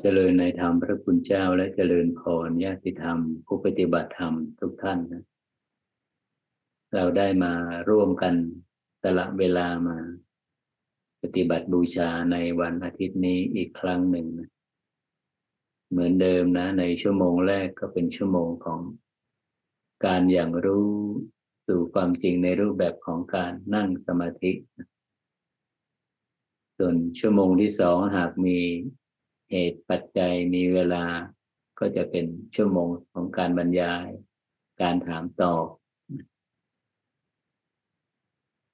เจริญในธรรมพระคุณเจ้าและเจริญพรญาติธรรม ผู้ปฏิบัติธรรมทุกท่านนะ เราได้มาร่วมกันสละเวลามา ปฏิบัติบูชาในวันอาทิตย์นี้อีกครั้งหนึ่งนะเหมือนเดิมนะ ในชั่วโมงแรกก็เป็นชั่วโมงของการอย่างรู้สู่ความจริงในรูปแบบของการนั่งสมาธิ ส่วนชั่วโมงที่สองหากมี เหตุปัจจัยมีเวลาก็จะเป็นชั่วโมงของการบรรยาย การถามตอบ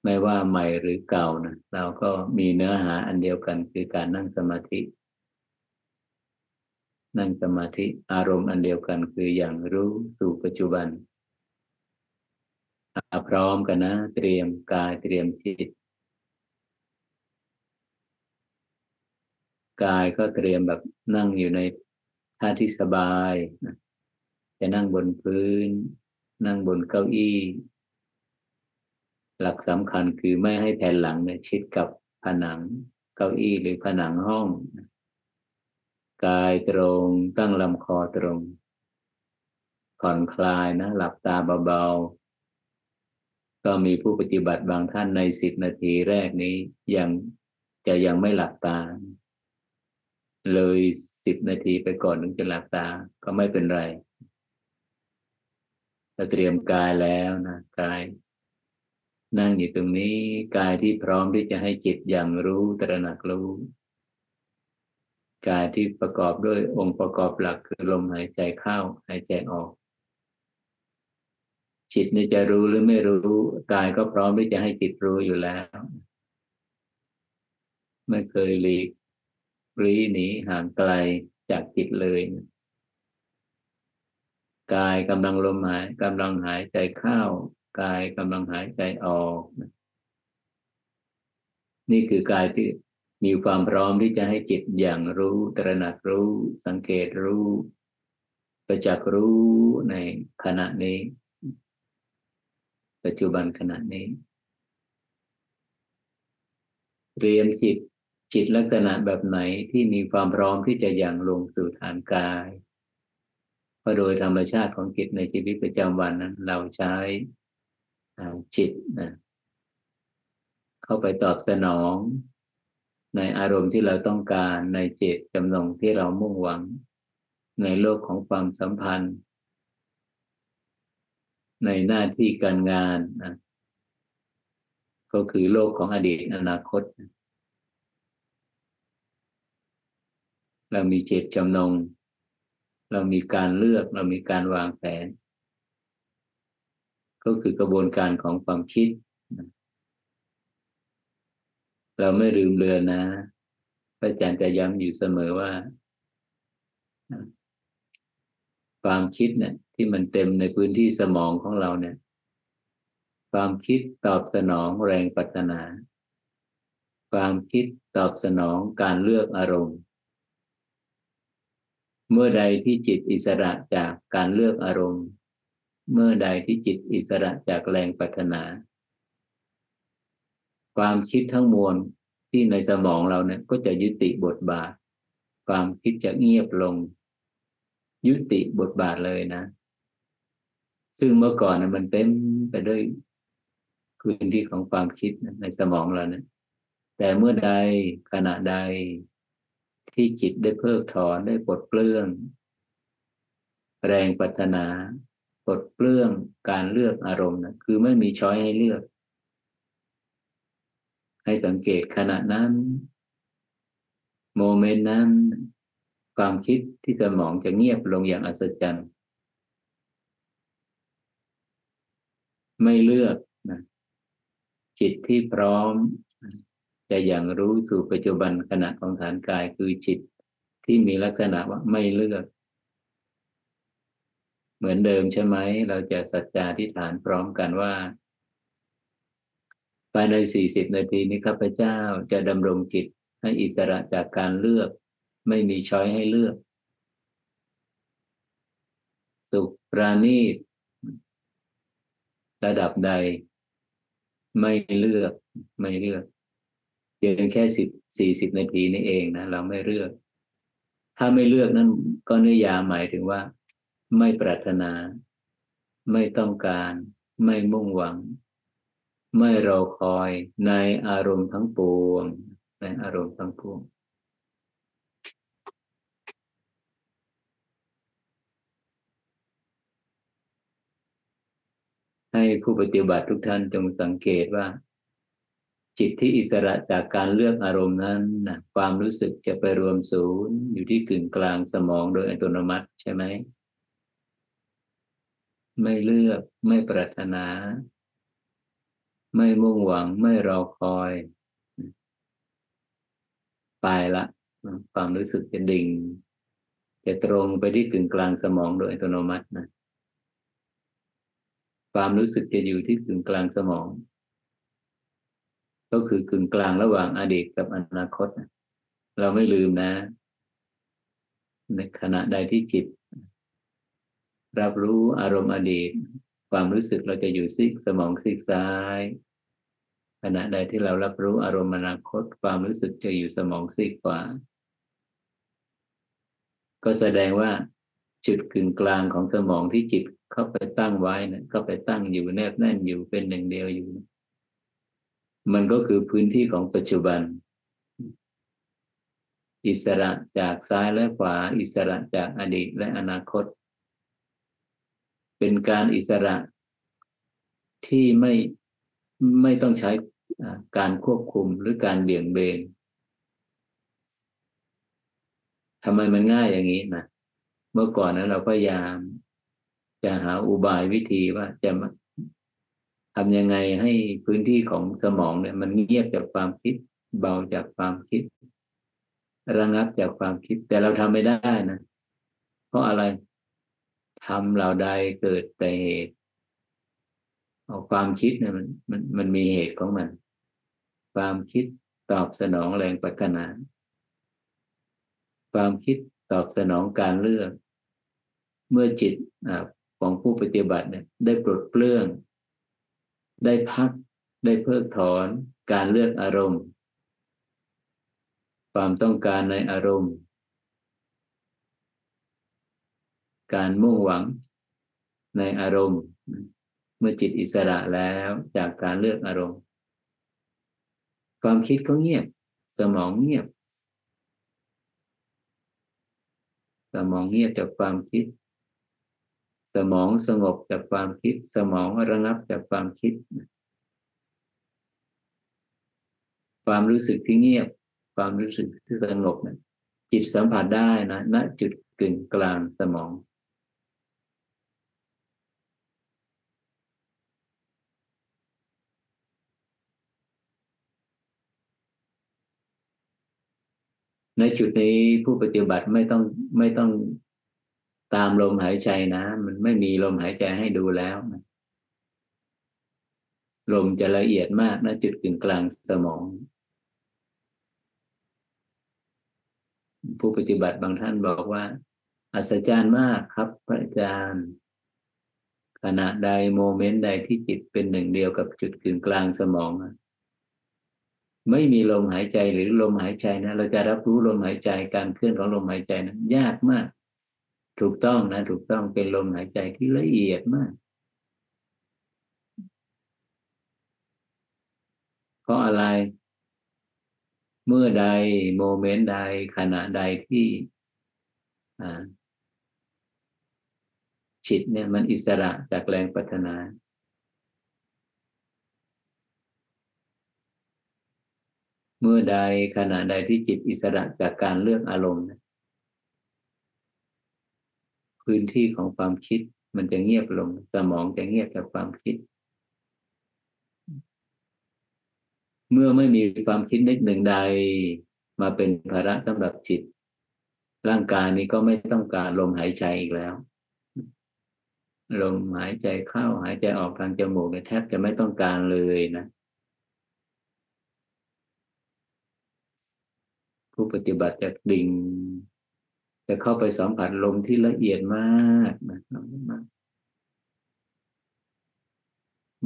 ไม่ว่าใหม่หรือเก่านะเราก็มีเนื้อหาอันเดียวกันคือการนั่งสมาธิ นั่งสมาธิอารมณ์อันเดียวกันคืออย่างรู้สู่ปัจจุบันพร้อมกันนะ เตรียมกายเตรียมจิต กายก็เตรียมแบบนั่งอยู่ในท่าที่สบายจะนั่งบนพื้น นั่งบนเก้าอี้ หลักสำคัญคือไม่ให้แผ่นหลังเนี่ยชิดกับผนังเก้าอี้หรือผนังห้อง กายตรงตั้งลำคอตรงผ่อนคลายนะ หลับตาเบาๆ ก็มีผู้ปฏิบัติบางท่านในสิบนาทีแรกนี้ยังจะยังไม่หลับตา เลยสิบนาทีไปก่อนถึงจะหลับตาก็ไม่เป็นไรเราเตรียมกายแล้วนะกาย นั่งอยู่ตรงนี้กายที่พร้อมที่จะให้จิตอย่างรู้ตระหนักรู้กายที่ประกอบด้วยองค์ประกอบหลักคือลมหายใจเข้าหายใจออก จิตนี่จะรู้หรือไม่รู้กายก็พร้อมที่จะให้จิตรู้อยู่แล้ว ไม่เคยหลีก รีหนีห่างไกลจากจิตเลย กายกำลังลมหายกำลังหายใจเข้ากายกำลังหายใจออก นี่คือกายที่มีความพร้อมที่จะให้จิตอย่างรู้ตระหนักรู้ สังเกตรู้ประจักษ์รู้ในขณะนี้ ปัจจุบันขณะนี้เรียนจิต จิตลักษณะแบบไหนที่มีความพร้อมที่จะยังลงสู่ฐานกายเพราะโดยธรรมชาติของจิตในชีวิตประจำวันนั้น เราใช้จิตนะเข้าไปตอบสนอง ในอารมณ์ที่เราต้องการในเจตจำนงที่เรามุ่งหวัง ในโลกของความสัมพันธ์ ในหน้าที่การงานนะก็คือโลกของอดีตอนาคตนะ เรามีเจตจำนง เรามีการเลือกเรามีการวางแผน ก็คือกระบวนการของความคิด เราไม่ลืมเลือนนะพระอาจารย์จะย้ำอยู่เสมอว่า ความคิดเนี่ยที่มันเต็มในพื้นที่สมองของเราเนี่ย ความคิดตอบสนองแรงปัฒนา ความคิดตอบสนองการเลือกอารมณ์ เมื่อใดที่จิตอิสระจากการเลือกอารมณ์ เมื่อใดที่จิตอิสระจากแรงปัฒนา ความคิดทั้งมวลที่ในสมองเราเนี่ยก็จะยุติบทบาท ความคิดจะเงียบลง ยุติบทบาทเลยนะ ซึ่งเมื่อก่อนนะมันเต็มไปด้วยพื้นที่ของความคิดในสมองเราเนะี่ยแต่เมื่อใดขณะใด ที่จิตได้เพิกถอนได้ปลดเปลื้อง แรงปัฒนาปลดเปลื้องการเลือกอารมณ์นะคือไม่มีช้อยให้เลือก ให้สังเกตขณะนั้น โมเมนต์นั้น ความคิดที่สมองจะเงียบลงอย่างอัศจรรย์ ไม่เลือกนะจิตที่พร้อม จะอย่างรู้สู่ปัจจุบันขณะของฐานกายคือจิตที่มีลักษณะว่าไม่เลือก เหมือนเดิมใช่ไหม เราจะสัจจาที่ฐานพร้อมกันว่าภายในสี่สิบนาทีนี้ข้าพเจ้าจะดำรงจิตให้อิสระจากการเลือก ไม่มีช้อยให้เลือก สุขปราณีตระดับใด ไม่เลือกไม่เลือก เพียงแค่สิบสี่สิบนาทีนี่เองนะเราไม่เลือก ถ้าไม่เลือกนั้นก็นิยามหมายถึงว่า ไม่ปรารถนา ไม่ต้องการ ไม่มุ่งหวัง ไม่รอคอยในอารมณ์ทั้งปวง ในอารมณ์ทั้งปวงให้ผู้ปฏิบัติทุกท่านจงสังเกตว่า จิตที่อิสระจากการเลือกอารมณ์นั้นนะความรู้สึกจะไปรวมศูนย์อยู่ที่กึ่งกลางสมองโดยอัตโนมัติใช่ไหม ไม่เลือกไม่ปรารถนา ไม่มุ่งหวังไม่รอคอย ไปละ ความรู้สึกจะดิ่ง จะตรงไปที่กึ่งกลางสมองโดยอัตโนมัตินะ ความรู้สึกจะอยู่ที่กึ่งกลางสมอง ก็คือกึ่งกลางระหว่างอดีตกับอนาคต เราไม่ลืมนะ ในขณะใดที่จิต รับรู้อารมณ์อดีต ความรู้สึกเราจะอยู่ซีกสมองซีกซ้าย ขณะใดที่เรารับรู้อารมณ์อนาคต ความรู้สึกจะอยู่สมองซีกขวา ก็แสดงว่าจุดกึ่งกลางของสมองที่จิตเข้าไปตั้งไว้นะเข้าไปตั้งอยู่แนบแน่นอยู่เป็นหนึ่งเดียวอยู่ มันก็คือพื้นที่ของปัจจุบัน อิสระจากซ้ายและขวา อิสระจากอดีตและอนาคต เป็นการอิสระที่ไม่ไม่ต้องใช้การควบคุมหรือการเบี่ยงเบนทำไมมันง่ายอย่างนี้นะเมื่อก่อนนั้นเราพยายาม จะหาอุบายวิธีว่าจะ ทำยังไงให้พื้นที่ของสมองเนี่ย มันเงียบจากความคิด เบาจากความคิด ระงับจากความคิด แต่เราทำไม่ได้นะ เพราะอะไรทำเหล่าใดเกิดแต่เหตุเอาความคิดเนี่ยมันมันมันมีเหตุของมัน ความคิดตอบสนองแรงปรารถนา ความคิดตอบสนองการเลือก เมื่อจิตของผู้ปฏิบัติเนี่ย ได้ปลดเปลื้อง ได้พักได้เพิกถอนการเลือกอารมณ์ ความต้องการในอารมณ์ การมุ่งหวังในอารมณ์ เมื่อจิตอิสระแล้วจากการเลือกอารมณ์ ความคิดก็เงียบ สมองเงียบ สมองเงียบจากความคิด มองสงบจากความคิด สมองระงับจากความคิด ความรู้สึกที่เงียบ ความรู้สึกที่สงบนะจิตสัมผัสได้นะณจุดกึ่งกลางสมองในจุดนี้ผู้ปฏิบัติไม่ต้องไม่ต้อง ตามลมหายใจนะ มันไม่มีลมหายใจให้ดูแล้วลมจะละเอียดมากนะจุดกึ่งกลางสมอง ผู้ปฏิบัติบางท่านบอกว่า อัศจรรย์มากครับพระอาจารย์ ขณะใด moment ใดที่จิตเป็นหนึ่งเดียวกับจุดกึ่งกลางสมองไม่มีลมหายใจหรือลมหายใจนะ เราจะรับรู้ลมหายใจการเคลื่อนของลมหายใจนะั้นยากมาก ถูกต้องนะ ถูกต้องเป็นลมหายใจที่ละเอียดมาก เพราะอะไร เมื่อใดโมเมนต์ใดขณะใดที่จิตเนี่ยมันอิสระจากแรงปัฒนา เมื่อใดขณะใดที่จิตอิสระจากการเลือกอารมณ์ พื้นที่ของความคิด มันจะเงียบลง สมองจะเงียบจากความคิด เมื่อไม่มีความคิดนิดหนึ่งใด มาเป็นภาระสำหรับจิต ร่างกายนี้ก็ไม่ต้องการลมหายใจอีกแล้ว ลมหายใจเข้าหายใจออกทางจมูกแทบจะไม่ต้องการเลยนะผู้ปฏิบัติจะดิ่ง จะเข้าไปสัมผัสลมที่ละเอียดมากนะ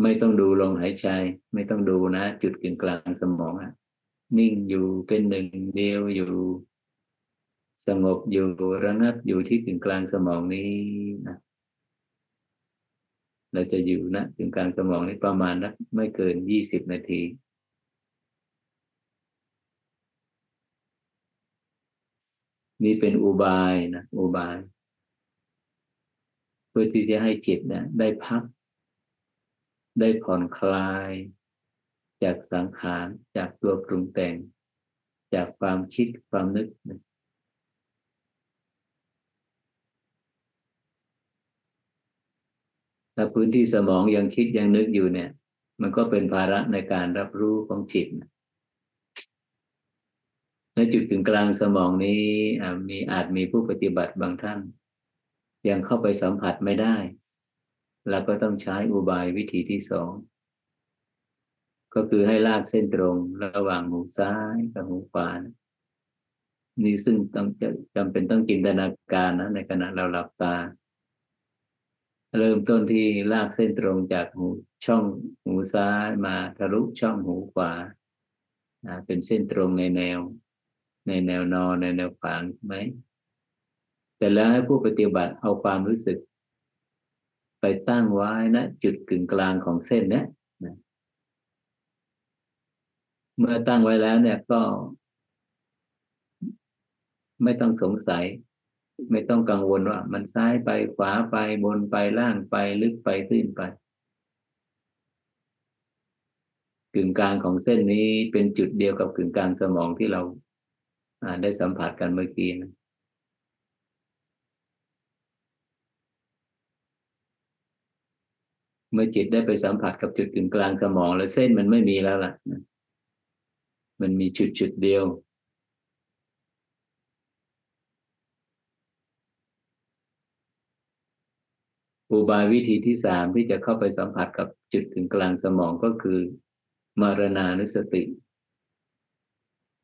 ไม่ต้องดูลมหายใจ ไม่ต้องดูนะ จุดกึ่งกลางสมองอะนิ่งอยู่เป็นหนึ่งเดียวอยู่ สงบอยู่ระงับอยู่ที่ถึงกลางสมองนี้นะเราจะอยู่นะถึงกลางสมองนี้ประมาณนะไม่เกินยี่สิบนาที นี่เป็นอุบายนะอุบาย เพื่อที่จะให้จิตเนะได้พัก ได้ผ่อนคลาย จากสังขารจากตัวปรุงแต่ง จากความคิดความนึกนะถ้าพื้นที่สมองยังคิดยังนึกอยู่เนี่ย มันก็เป็นภาระในการรับรู้ของจิตใน จุดถึงกลางสมองนี้มีอาจมีผู้ปฏิบัติบางท่าน ยังเข้าไปสัมผัสไม่ได้ เราก็ต้องใช้อุบายวิธีที่สอง ก็คือให้ลากเส้นตรงระหว่างหูซ้ายกับหูขวานี่ซึ่งต้องจำเป็นต้องจินตนาการนะในขณะเราหลับตา เริ่มต้นที่ลากเส้นตรงจากหูช่องหูซ้ายมาทะลุช่องหูขวาเป็นเส้นตรงในแนว ในแนวนอนในแนวขวางไหมแต่แล้วให้ผู้ปฏิบัติเอาความรู้สึก ไปตั้งไว้นะจุดกึ่งกลางของเส้นนี้นะเมื่อตั้งไว้แล้วเนี่ยก็ ไม่ต้องสงสัย ไม่ต้องกังวลว่า มันซ้ายไปขวาไปบนไปล่างไปลึกไปตื้นไปกึ่งกลางของเส้นนี้เป็นจุดเดียวกับกึ่งกลางสมองที่เรา ได้สัมผัสกันเมื่อกี้นะเมื่อจิตได้ไปสัมผัสกับจุดกึ่งกลางสมอง แล้วเส้นมันไม่มีแล้วล่ะ มันมีจุดจุดเดียวอุบายวิธีที่สามที่จะเข้าไปสัมผัสกับจุดถึงกลางสมองก็คือ มารณานุสติ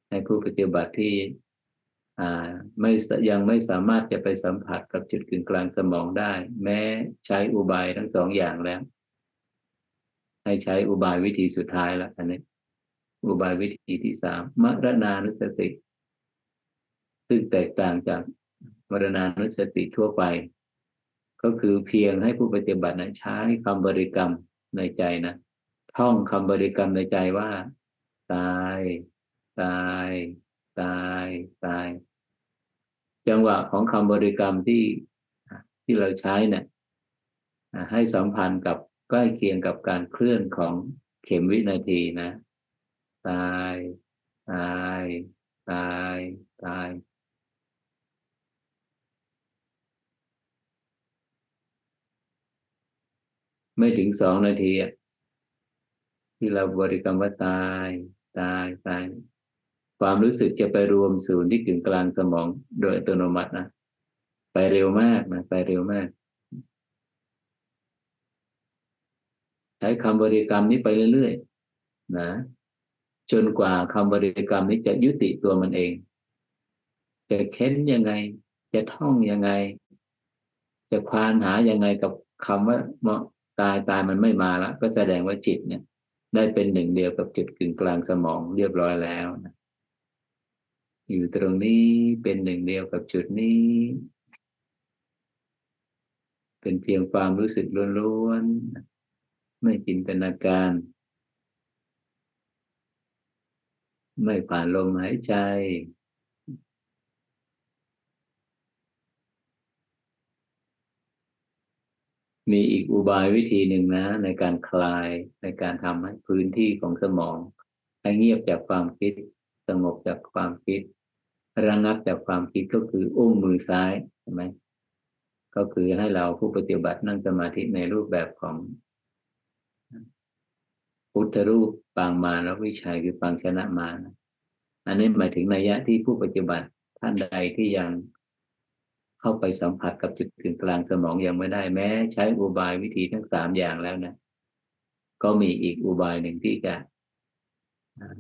ในผู้ปฏิบัติที่ไม่ยังไม่สามารถจะไปสัมผัสกับจุดกึ่งกลางสมองได้ แม้ใช้อุบายทั้งสองอย่างแล้ว ให้ใช้อุบายวิธีสุดท้ายแล้วอันนี้อุบายวิธีที่สามมรณานุสติ ซึ่งแตกต่างจากมรณานุสติทั่วไป ก็คือเพียงให้ผู้ปฏิบัตินะใช้คำบริกรรมในใจนะท่องคำบริกรรมในใจว่า ตาย ตายตายตาย จังหวะของคำบริกรรมที่ที่เราใช้เนี่ยให้สัมพันธ์กับใกล้เคียงกับการเคลื่อนของเข็มวินาทีนะ ตายตายตายตายไม่ถึงสองนาทีที่เราบริกรรมว่าตาย ตาย ตาย ความรู้สึกจะไปรวมศูนย์ที่ถึงกลางสมองโดยอัตโนมัตินะ ไปเร็วมากนะไปเร็วมาก ใช้คำบริกรรมนี้ไปเรื่อยๆนะจนกว่าคำบริกรรมนี้จะยุติตัวมันเอง จะเค้นยังไง จะท่องยังไง จะควานหายังไงกับคำว่าตายตายมันไม่มาแล้วก็แสดงว่าจิตเนี่ย ได้เป็นหนึ่งเดียวกับจุดกึ่งกลางสมองเรียบร้อยแล้วนะ อยู่ตรงนี้เป็นหนึ่งเดียวกับจุดนี้ เป็นเพียงความรู้สึกล้วนๆ ไม่จินตนาการ ไม่ผ่านลมหายใจ มีอีกอุบายวิธีหนึ่งนะ ในการคลายในการทำให้พื้นที่ของสมอง ให้เงียบจากความคิดสงบจากความคิด ระงับจากความคิดก็คืออุ้มมือซ้ายใช่ไหมก็คือให้เราผู้ปฏิบัตินั่งสมาธิในรูปแบบของ พุทธรูปปางมาแล้ววิชัยคือปางชนะมานะอันนี้หมายถึงนัยยะที่ผู้ปฏิบัติท่านใดที่ยังเข้าไปสัมผัสกับจุดกึ่งกลางสมองยังไม่ได้แม้ ใช้อุบายวิธีทั้งสามอย่างแล้วนะ ก็มีอีกอุบายหนึ่งที่จะ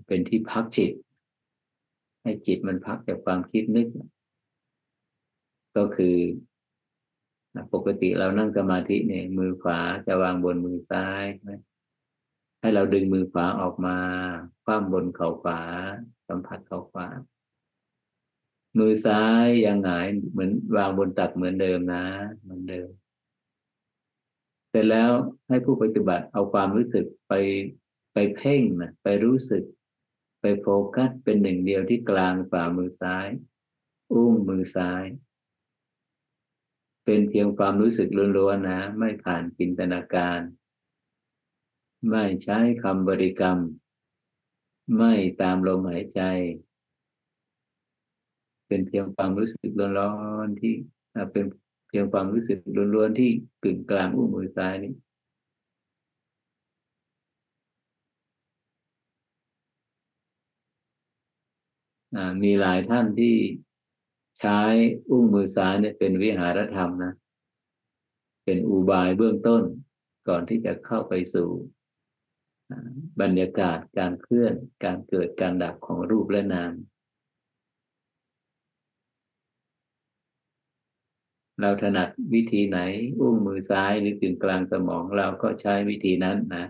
เป็นที่พักจิต ให้จิตมันพักจากความคิดนึก ก็คือปกติเรานั่งสมาธิเนี่ย มือขวาจะวางบนมือซ้ายให้เราดึงมือขวาออกมาคว่ำบนเข่าขวา สัมผัสเข่าขวา มือซ้ายยังหงายเหมือนวางบนตักเหมือนเดิมนะ เหมือนเดิม เสร็จแล้วให้ผู้ปฏิบัติเอาความรู้สึกไปไปเพ่งนะไปรู้สึก ไปโฟกัสเป็นหนึ่งเดียวที่กลางฝ่ามือซ้าย อุ้งมือซ้าย เป็นเพียงความรู้สึกล้วนๆนะ ไม่ผ่านจินตนาการ ไม่ใช้คำบริกรรม ไม่ตามลมหายใจ เป็นเพียงความรู้สึกร้อนๆที่เป็นเพียงความรู้สึกล้วนๆที่กึ่งกลางอุ้งมือซ้ายนี้ มีหลายท่านที่ใช้อุ้งมือซ้ายเนี่ยเป็นวิหารธรรมนะ เป็นอุบายเบื้องต้น ก่อนที่จะเข้าไปสู่บรรยากาศการเคลื่อนการเกิดการดับของรูปและนามเราถนัดวิธีไหน อุ้งมือซ้ายหรือกึ่งกลางสมองเราก็ใช้วิธีนั้นนะ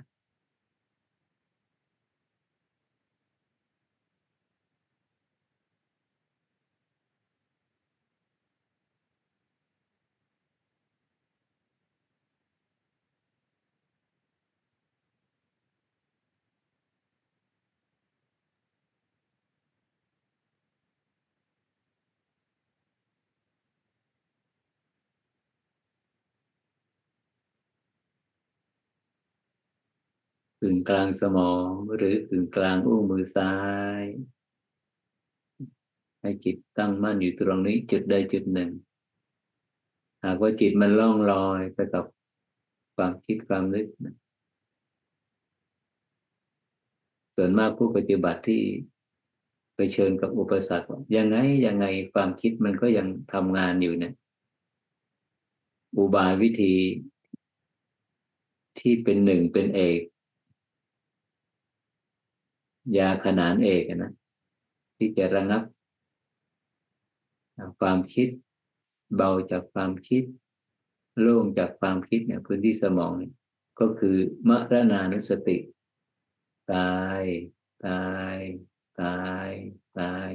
กึ่งกลางสมอง หรือกึ่งกลางอุ้งมือซ้าย ให้จิตตั้งมั่นอยู่ตรงนี้จุดใดจุดหนึ่ง หากว่าจิตมันล่องลอยไปกับความคิดความนึกส่วนมากผู้ปฏิบัติที่ไปเชิญกับอุปสรรคยังไงยังไงความคิดมันก็ยังทำงานอยู่เนี่ยอุบายวิธีที่เป็นหนึ่งเป็นเอก ยาขนานเอกนะที่จะระงับ ความคิด เบาจากความคิด โล่งจากความคิดเนี่ยพื้นที่สมองเนี่ยก็คือมรณานุสติ ตาย ตาย ตาย ตาย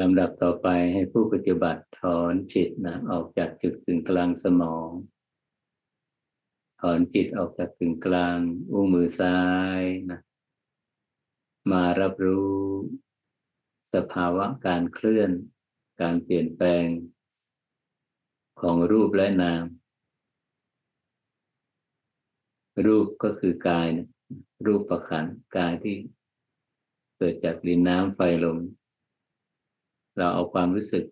ลำดับต่อไปให้ผู้ปฏิบัติถอนจิตนะออกจากจุดกึ่งกลางสมอง ถอนจิตออกจากกึ่งกลาง อุ้งมือซ้ายนะมารับรู้สภาวะการเคลื่อน การเปลี่ยนแปลง ของรูปและนาม รูปก็คือกายนะรูปประขันกายที่เกิดจากดินน้ำไฟลม เราเอาความรู้สึก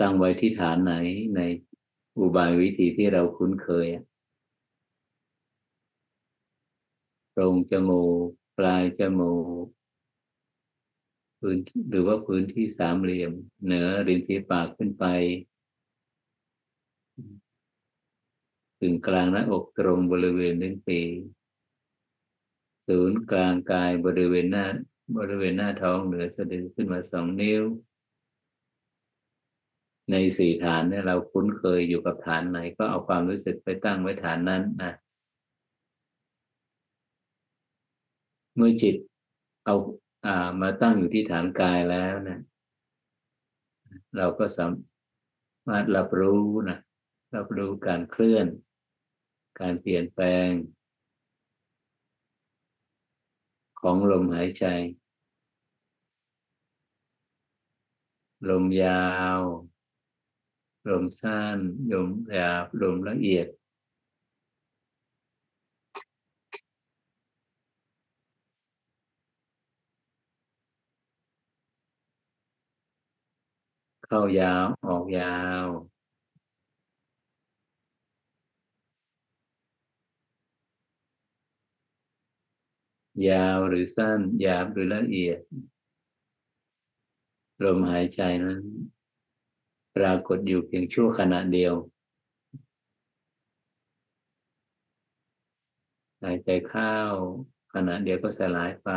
ตั้งไว้ที่ฐานไหนในอุบายวิธีที่เราคุ้นเคยตรงจมูกปลายจมูกพื้นหรือว่าพื้นที่สามเหลี่ยม เหนือริมฝีปากขึ้นไปถึงกลางหน้าอกตรงบริเวณลิ้นปีศูนย์กลางกายบริเวณหน้า บริเวณหน้าท้องเหนือสะดือขึ้นมาสองนิ้ว ในสี่ฐานเนี่ยเราคุ้นเคยอยู่กับฐานไหน ก็เอาความรู้สึกไปตั้งไว้ฐานนั้นนะเมื่อจิตเอาอ่ามาตั้งอยู่ที่ฐานกายแล้วนะ เราก็สามารถรับรู้นะรับรู้การเคลื่อน การเปลี่ยนแปลง ของลมหายใจ ลมยาวลมสั้นลมหยาบลมละเอียดเข้ายาวออกยาว ยาวหรือสั้นหยาบหรือละเอียด ลมหายใจนั้น ปรากฏอยู่เพียงชั่วขณะเดียว หายใจเข้าขณะเดียวก็สลายไป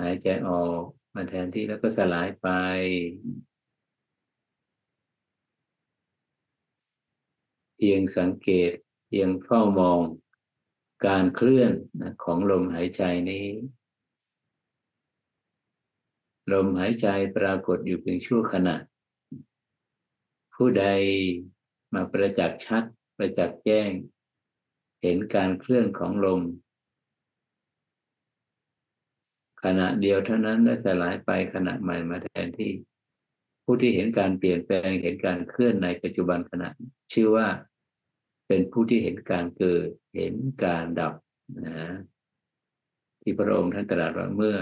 หายใจออกมาแทนที่แล้วก็สลายไป เพียงสังเกตเพียงเฝ้ามองการเคลื่อนของลมหายใจนี้ ลมหายใจปรากฏอยู่เพียงชั่วขณะ ผู้ใดมาประจักษ์ชัด ประจักษ์แจ้ง เห็นการเคลื่อนของลม ขณะเดียวเท่านั้นและสลายไปขณะใหม่มาแทนที่ ผู้ที่เห็นการเปลี่ยนแปลงเห็นการเคลื่อนในปัจจุบันขณะ ชื่อว่าเป็นผู้ที่เห็นการเกิด เห็นการดับนะที่พระองค์ท่านตรัสว่าเมื่อ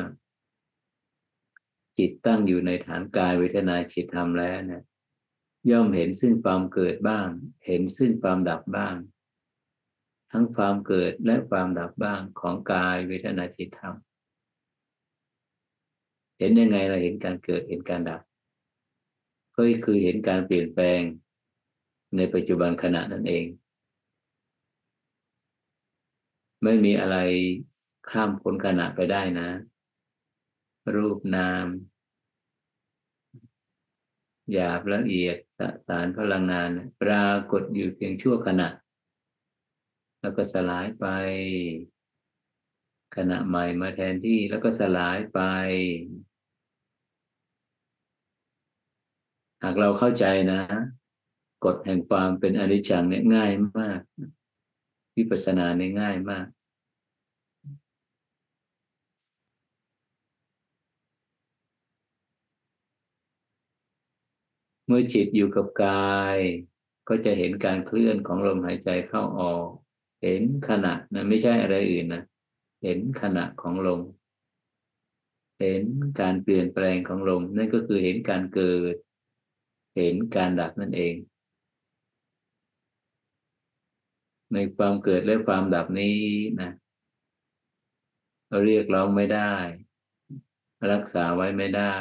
จิตตั้งอยู่ในฐานกายเวทนาจิตธรรมแล้วนี่ยย่อมเห็นซึ่งความเกิดบ้าง เห็นซึ่งความดับบ้าง ทั้งความเกิดและความดับบ้างของกายเวทนาจิตธรรม เห็นยังไงเราเห็นการเกิดเห็นการดับ ก็คือเห็นการเปลี่ยนแปลงในปัจจุบันขณะนั่นเอง ไม่มีอะไรข้ามผลขณะไปได้นะ รูปนาม หยาบละเอียดสสารพลังงาน ปรากฏอยู่เพียงชั่วขณะ แล้วก็สลายไป ขณะใหม่มาแทนที่แล้วก็สลายไป หากเราเข้าใจนะกฎแห่งความเป็นอนิจจังเนี่ยง่ายมาก วิปัสสนาเนี่ยง่ายมาก เมื่อจิตอยู่กับกาย ก็จะเห็นการเคลื่อนของลมหายใจเข้าออก เห็นขณะนะไม่ใช่อะไรอื่นนะเห็นขณะของลมเห็นการเปลี่ยนแปลงของลมนั่นก็คือเห็นการเกิด เห็นการดับนั่นเอง ในความเกิดและความดับนี้นะเราเรียกร้องไม่ได้ รักษาไว้ไม่ได้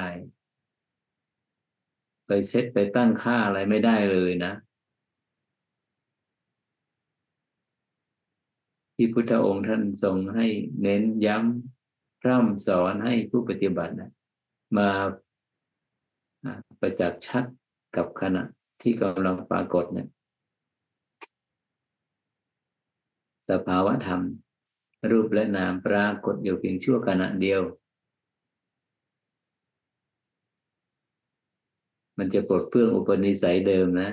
ไปเซตไปตั้งค่าอะไรไม่ได้เลยนะ ที่พุทธองค์ท่านทรงให้เน้นย้ำร่ำสอนให้ผู้ปฏิบัตินะมาประจักษ์ชัดกับขณะที่กำลังปรากฏเนี่ยสภาวะธรรม รูปและนามปรากฏอยู่เพียงชั่วขณะเดียว มันจะปลดเปลื้องอุปนิสัยเดิมนะ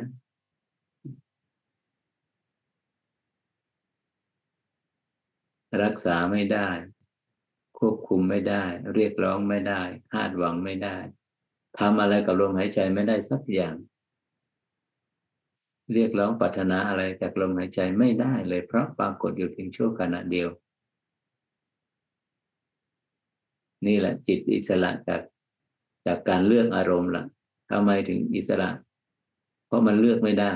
รักษาไม่ได้ ควบคุมไม่ได้ เรียกร้องไม่ได้คาดหวังไม่ได้ทำอะไรกับลมหายใจไม่ได้สักอย่าง เรียกร้องปรารถนาอะไรจากลมหายใจไม่ได้เลยเพราะปรากฏอยู่เพียงชั่วขณะเดียว นี่แหละจิตอิสระจากจากการเลือกอารมณ์ละ่ะ ทำไมถึงอิสระ เพราะมันเลือกไม่ได้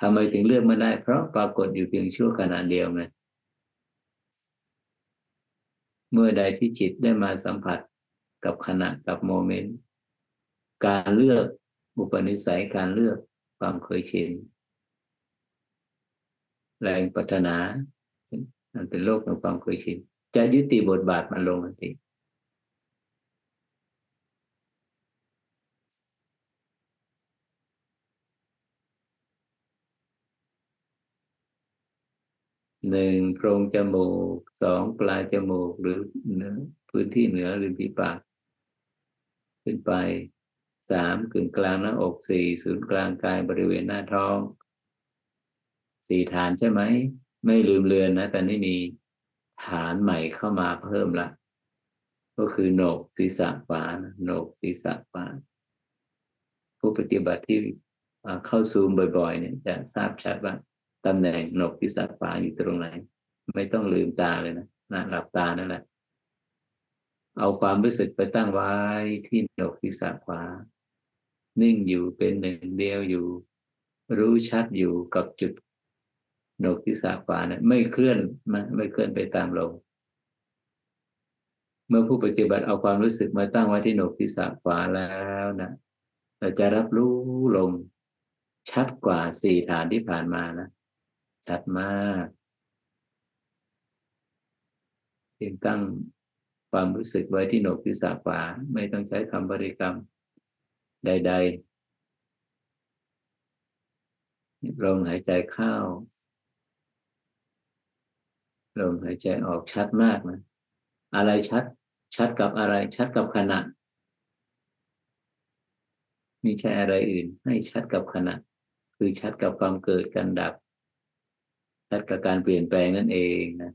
ทำไมถึงเลือกไม่ได้ เพราะปรากฏอยู่เพียงชั่วขณะเดียวไงเมื่อใดที่จิตได้มาสัมผัสกับขณะกับโมเมนต์ การเลือกบุปนิสัยการเลือกความเคยชินแรงปัฒนา มันเป็นโลกของความเคยชินจะยุติบทบาทมันลงทันที หนึ่งโพรงจมูกสองปลายจมูกหรือเนื้อพื้นที่เหนือหรือที่ปากขึ้นไปสามกึ่งกลางหน้าอกสี่ศูนย์กลางกายบริเวณหน้าท้องสี่ฐานใช่ไหม ไม่ลืมเลือนนะ แต่นี่มีฐานใหม่เข้ามาเพิ่มละ ก็คือโหนกศีรษะขวาโหนกศีรษะขวาผู้ปฏิบัติที่เข้าซูมบ่อยๆ เนี่ยจะทราบชัดว่า ตำแหน่งหนกศีรษะขวาอยู่ตรงไหน ไม่ต้องลืมตาเลยนะนะหลับตานั่นแหละ เอาความรู้สึกไปตั้งไว้ที่หนกศีรษะขวานิ่งอยู่เป็นหนึ่งเดียวอยู่ รู้ชัดอยู่กับจุดหนกศีรษะขวานะไม่เคลื่อนมันไม่เคลื่อนไปตามลมเมื่อผู้ปฏิบัติเอาความรู้สึกมาตั้งไว้ที่หนกศีรษะขวาแล้วนะเราจะรับรู้ลมชัดกว่าสี่ฐานที่ผ่านมานะ ชัดมากเพียงตั้งความรู้สึกไว้ที่โหนกศีรษะขวาไม่ต้องใช้คำบริกรรมใด ๆ ลมหายใจเข้า ลมหายใจออกชัดมากนะ อะไรชัด ชัดกับอะไร ชัดกับขณะไม่ใช่อะไรอื่น ให้ชัดกับขณะ คือชัดกับความเกิดการดับ ชัดกับการเปลี่ยนแปลงนั่นเองนะ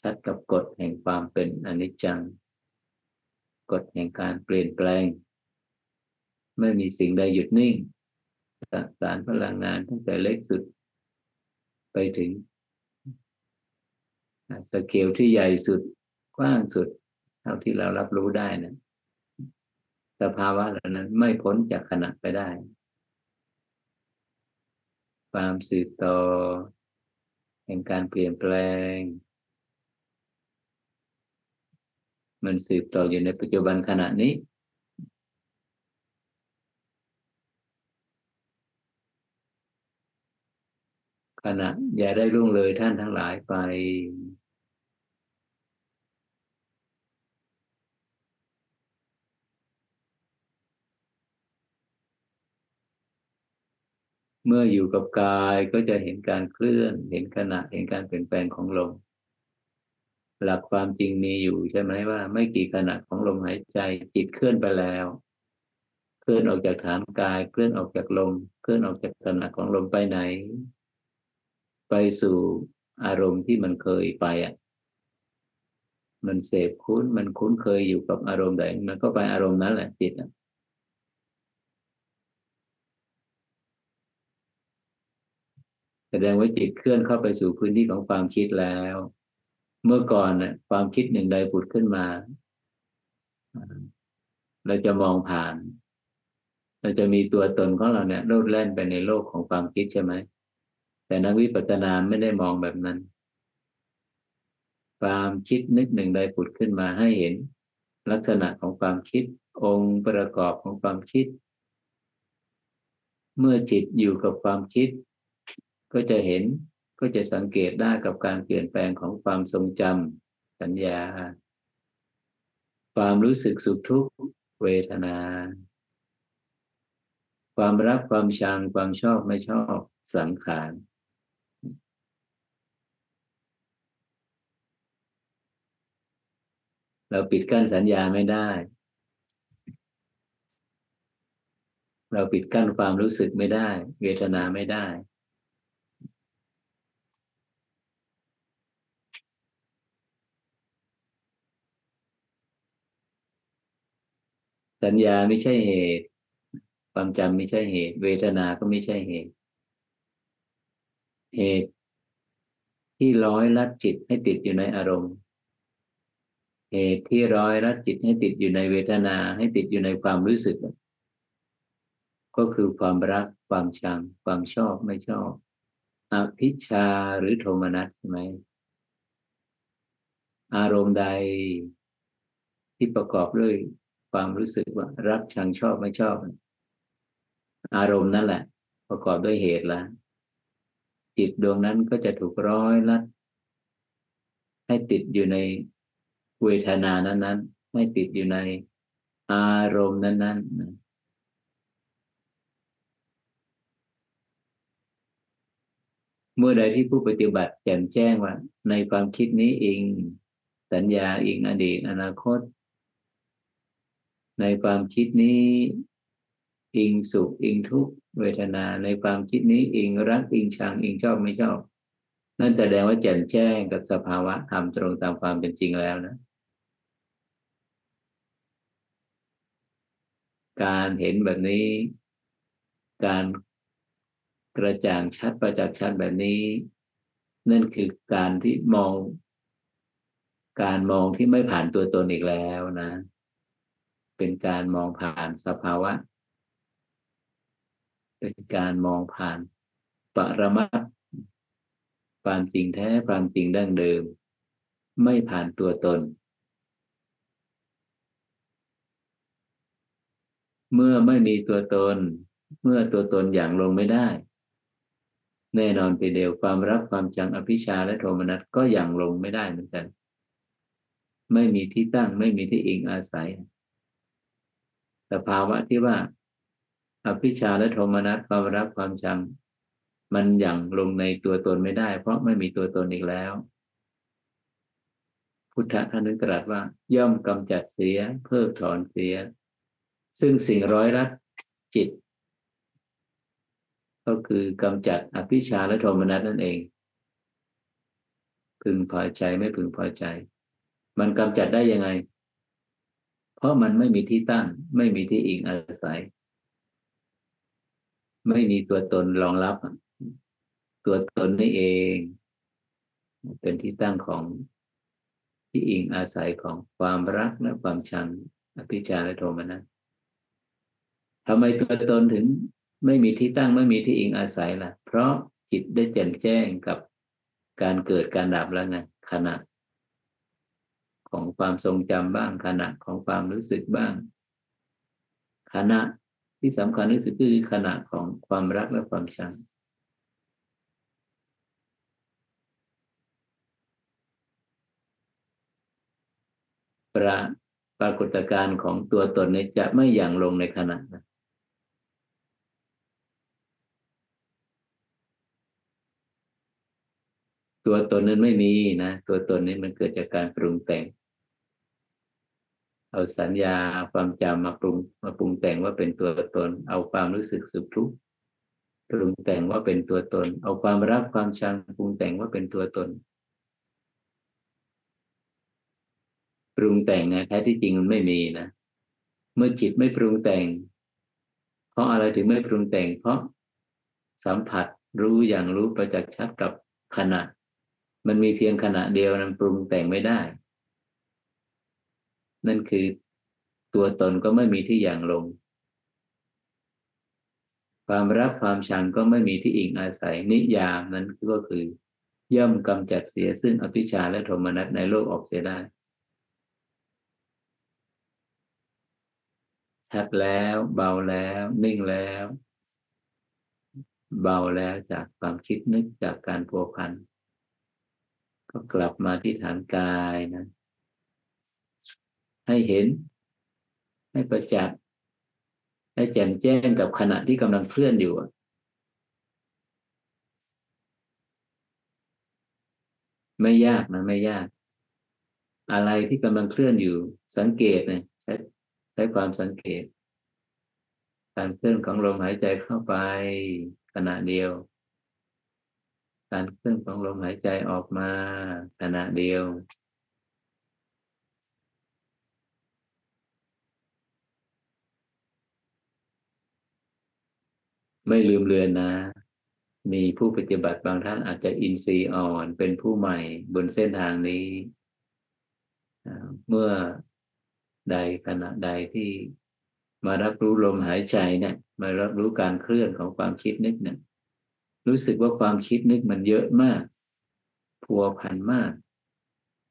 ชัดกับกฎแห่งความเป็นอนิจจัง กฎแห่งการเปลี่ยนแปลง ไม่มีสิ่งใดหยุดนิ่งสารพลังงานตั้งแต่เล็กสุด ไปถึงสเกลที่ใหญ่สุดกว้างสุด เท่าที่เรารับรู้ได้นะสภาวะเหล่านั้นไม่พ้นจากขณะไปได้ ความสืบต่อ แห่งการเปลี่ยนแปลง มันสืบต่ออยู่ในปัจจุบันขณะนี้ ขณะอย่าได้ล่วงเลยท่านทั้งหลายไป เมื่ออยู่กับกายก็จะเห็นการเคลื่อน เห็นขณะเห็นการเปลี่ยนแปลงของลม หลักความจริงมีอยู่ใช่ไหมว่า ไม่กี่ขณะของลมหายใจจิตเคลื่อนไปแล้ว เคลื่อนออกจากฐานกาย เคลื่อนออกจากลม เคลื่อนออกจากขณะของลมไปไหน ไปสู่อารมณ์ที่มันเคยไปอะ มันเสพคุ้นมันคุ้นเคยอยู่กับอารมณ์ใดมันก็ไปอารมณ์นั้นแหละจิตอะ แสดงว่าจิตเคลื่อนเข้าไปสู่พื้นที่ของความคิดแล้ว เมื่อก่อนน่ะความคิดหนึ่งใดผุดขึ้นมา เราจะมองผ่าน เราจะมีตัวตนของเราเนี่ยโลดแล่นไปในโลกของความคิดใช่ไหม แต่นักวิปัสสนาไม่ได้มองแบบนั้น ความคิดนึกหนึ่งใดผุดขึ้นมาให้เห็น ลักษณะของความคิด องค์ประกอบของความคิด เมื่อจิตอยู่กับความคิด ก็จะเห็นก็จะสังเกตได้กับการเปลี่ยนแปลงของความทรงจำสัญญา ความรู้สึกสุขทุกข์เวทนา ความรักความชังความชอบไม่ชอบสังขารเราปิดกั้นสัญญาไม่ได้ เราปิดกั้นความรู้สึกไม่ได้ เวทนาไม่ได้ สัญญาไม่ใช่เหตุ ความจำไม่ใช่เหตุ เวทนาก็ไม่ใช่เหตุ เหตุที่ร้อยลัดจิตให้ติดอยู่ในอารมณ์ เหตุที่ร้อยลัดจิตให้ติดอยู่ในเวทนาให้ติดอยู่ในความรู้สึก ก็คือความรักความชังความชอบไม่ชอบอภิชาหรือโทมนัสใช่ไหมอารมณ์ใดที่ประกอบด้วย ความรู้สึกว่า รักชังชอบไม่ชอบ อารมณ์นั่นแหละ ประกอบด้วยเหตุล้วจิตดวงนั้นก็จะถูกร้อยลัดให้ติดอยู่ในเวทนานั้นๆให้ติดอยู่ในอารมณ์นั้นๆเมื่อใดที่ผู้ปฏิบัติแจ่มแจ้งว่า ในความคิดนี้เอง สัญญาเองอดีตอนาคต ในความคิดนี้อิงสุขอิงทุกขเวทนาในความคิดนี้อิงรักอิงชังอิงชอบไม่ชอบ นั่นแสดงว่าแจ่มแจ้งกับสภาวะธรรมตรงตามความเป็นจริงแล้วนะ การเห็นแบบนี้ การกระจ่างชัดประจักษ์ชัดแบบนี้ นั่นคือการที่มอง การมองที่ไม่ผ่านตัวตนอีกแล้วนะ เป็นการมองผ่านสภาวะ เป็นการมองผ่านปรมัตความจริงแท้ความจริงดั้งเดิม ไม่ผ่านตัวตน เมื่อไม่มีตัวตน เมื่อตัวตนอย่างลงไม่ได้ แน่นอนไปเดียวความรักความจังอภิชาและโทมนัสก็อย่างลงไม่ได้เหมือนกัน ไม่มีที่ตั้งไม่มีที่อิงอาศัย สภาวะที่ว่าอภิชาและโทมนัสความรักความชัง มันอย่างลงในตัวตนไม่ได้ เพราะไม่มีตัวตนอีกแล้ว พุทธะท่านนึกตรัสว่า ย่อมกำจัดเสีย เพิกถอนเสีย ซึ่งสิ่งร้อยรัดจิต ก็คือกำจัดอภิชาและโทมนัสนั่นเอง พึงพอใจไม่พึงพอใจ มันกำจัดได้ยังไง เพราะมันไม่มีที่ตั้ง ไม่มีที่อิงอาศัย ไม่มีตัวตนรองรับ ตัวตนนี่เอง เป็นที่ตั้งของที่อิงอาศัยของความรักและความชังอภิชาและโทมนัสทำไมตัวตนถึงไม่มีที่ตั้งไม่มีที่อิงอาศัยล่ะ เพราะจิตได้แจ่มแจ้งกับการเกิดการดับแล้วไงขณะ ของความทรงจำบ้างขณะของความรู้สึกบ้าง ขณะที่สำคัญที่สุดคือขณะของความรักและความชังปรปรากฏการณ์ของตัวตนนี้จะไม่อย่างลงในขณะนะตัวตนนั้นไม่มีนะ ตัวตนนี้มันเกิดจากการปรุงแต่ง เอาสัญญาความจำมาปรุงมาปรุงแต่งว่าเป็นตัวตน เอาความรู้สึกสุขทุกข์ปรุงแต่งว่าเป็นตัวตน เอาความรักความชังปรุงแต่งว่าเป็นตัวตน ปรุงแต่งไงแท้ที่จริงมันไม่มีนะเมื่อจิตไม่ปรุงแต่ง เพราะอะไรถึงไม่ปรุงแต่ง เพราะสัมผัสรู้อย่างรู้ประจักษ์ชัดกับขณะ มันมีเพียงขณะเดียวนั้นปรุงแต่งไม่ได้ นั่นคือตัวตนก็ไม่มีที่อย่างลง ความรักความชังก็ไม่มีที่อิงอาศัยนิยามนั้นก็คือย่อมกำจัดเสียซึ่งอภิชาและโทมนัสในโลกออกเสียได้ชัดแล้วเบาแล้วนิ่งแล้ว เบาแล้วจากความคิดนึกจากการพัวพันก็กลับมาที่ฐานกายนะ ให้เห็น ให้ประจักษ์ให้แจ่มแจ้งกับขณะที่กำลังเคลื่อนอยู่ไม่ยากนะไม่ยาก อะไรที่กำลังเคลื่อนอยู่ สังเกตนะใช้ใช้ความสังเกต การเคลื่อนของลมหายใจเข้าไปขณะเดียว การเคลื่อนของลมหายใจออกมาขณะเดียว ไม่ลืมเลือนนะ มีผู้ปฏิบัติบางท่านอาจจะอินทรีย์อ่อนเป็นผู้ใหม่บนเส้นทางนี้ เมื่อใดขณะใดที่มารับรู้ลมหายใจเนี่ยมารับรู้การเคลื่อนของความคิดนึกเนี่ยรู้สึกว่าความคิดนึกมันเยอะมากพัวพันมาก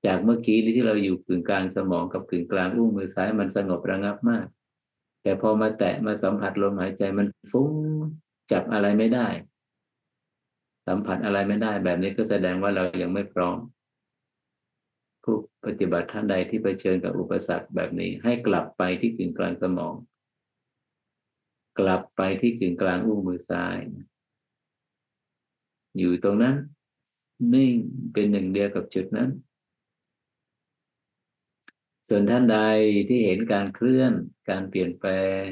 จากเมื่อกี้ที่เราอยู่กึ่งกลางสมองกับกึ่งกลางอุ้งมือซ้ายมันสงบระงับมาก แต่พอมาแตะมาสัมผัสลมหายใจมันฟุ้ง จับอะไรไม่ได้ สัมผัสอะไรไม่ได้ แบบนี้ก็แสดงว่าเรายังไม่พร้อม ผู้ปฏิบัติท่านใดที่เผชิญกับอุปสรรคแบบนี้ ให้กลับไปที่กึ่งกลางสมอง กลับไปที่กึ่งกลางอุ้งมือซ้าย อยู่ตรงนั้น นิ่งเป็นหนึ่งเดียวกับจุดนั้น ส่วนท่านใดที่เห็นการเคลื่อน การเปลี่ยนแปลง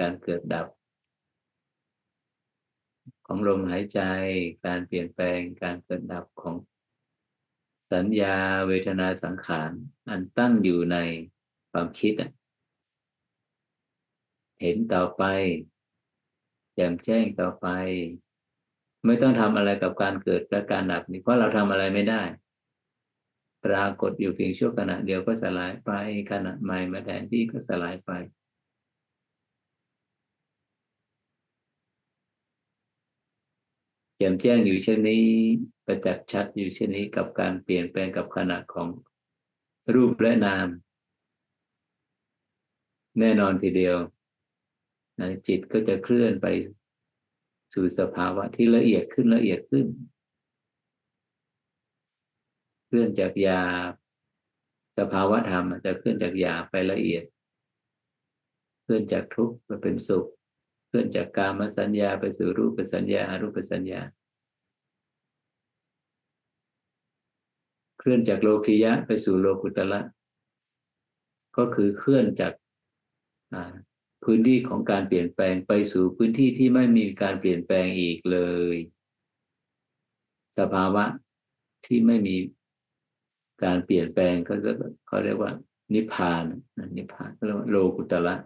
การเกิดดับ ของลมหายใจ การเปลี่ยนแปลงการเกิดดับของสัญญาเวทนาสังขาร อันตั้งอยู่ในความคิด เห็นต่อไปแจ่มแจ้งต่อไป ไม่ต้องทำอะไรกับการเกิดและการดับนี่เพราะเราทำอะไรไม่ได้ ปรากฏอยู่เพียงชั่วขณะเดียวก็สลายไปขณะใหม่มาแทนที่ก็สลายไป จ่มแจ้งอยู่เช่นนี้ประจักษ์ชัดอยู่เช่นนี้กับการเปลี่ยนแปลงกับขณะของรูปและนาม แน่นอนทีเดียวจิตก็จะเคลื่อนไปสู่สภาวะที่ละเอียดขึ้นละเอียดขึ้น เคลื่อนจากยาสภาวะธรรมจะเคลื่อนจากยาไปละเอียด เคลื่อนจากทุกข์ไปเป็นสุข เคลื่อนจากกามสัญญาไปสู่รูปสัญญาอารูปสัญญา เคลื่อนจากโลคิยะไปสู่โลกุตละ ก็คือเคลื่อนจากพื้นที่ของการเปลี่ยนแปลงไปสู่พื้นที่ที่ไม่มีการเปลี่ยนแปลงอีกเลย สภาวะที่ไม่มีการเปลี่ยนแปลงเขาเขาเรียกว่า นิพพานนิพพานเรียกว่าโลกุตละ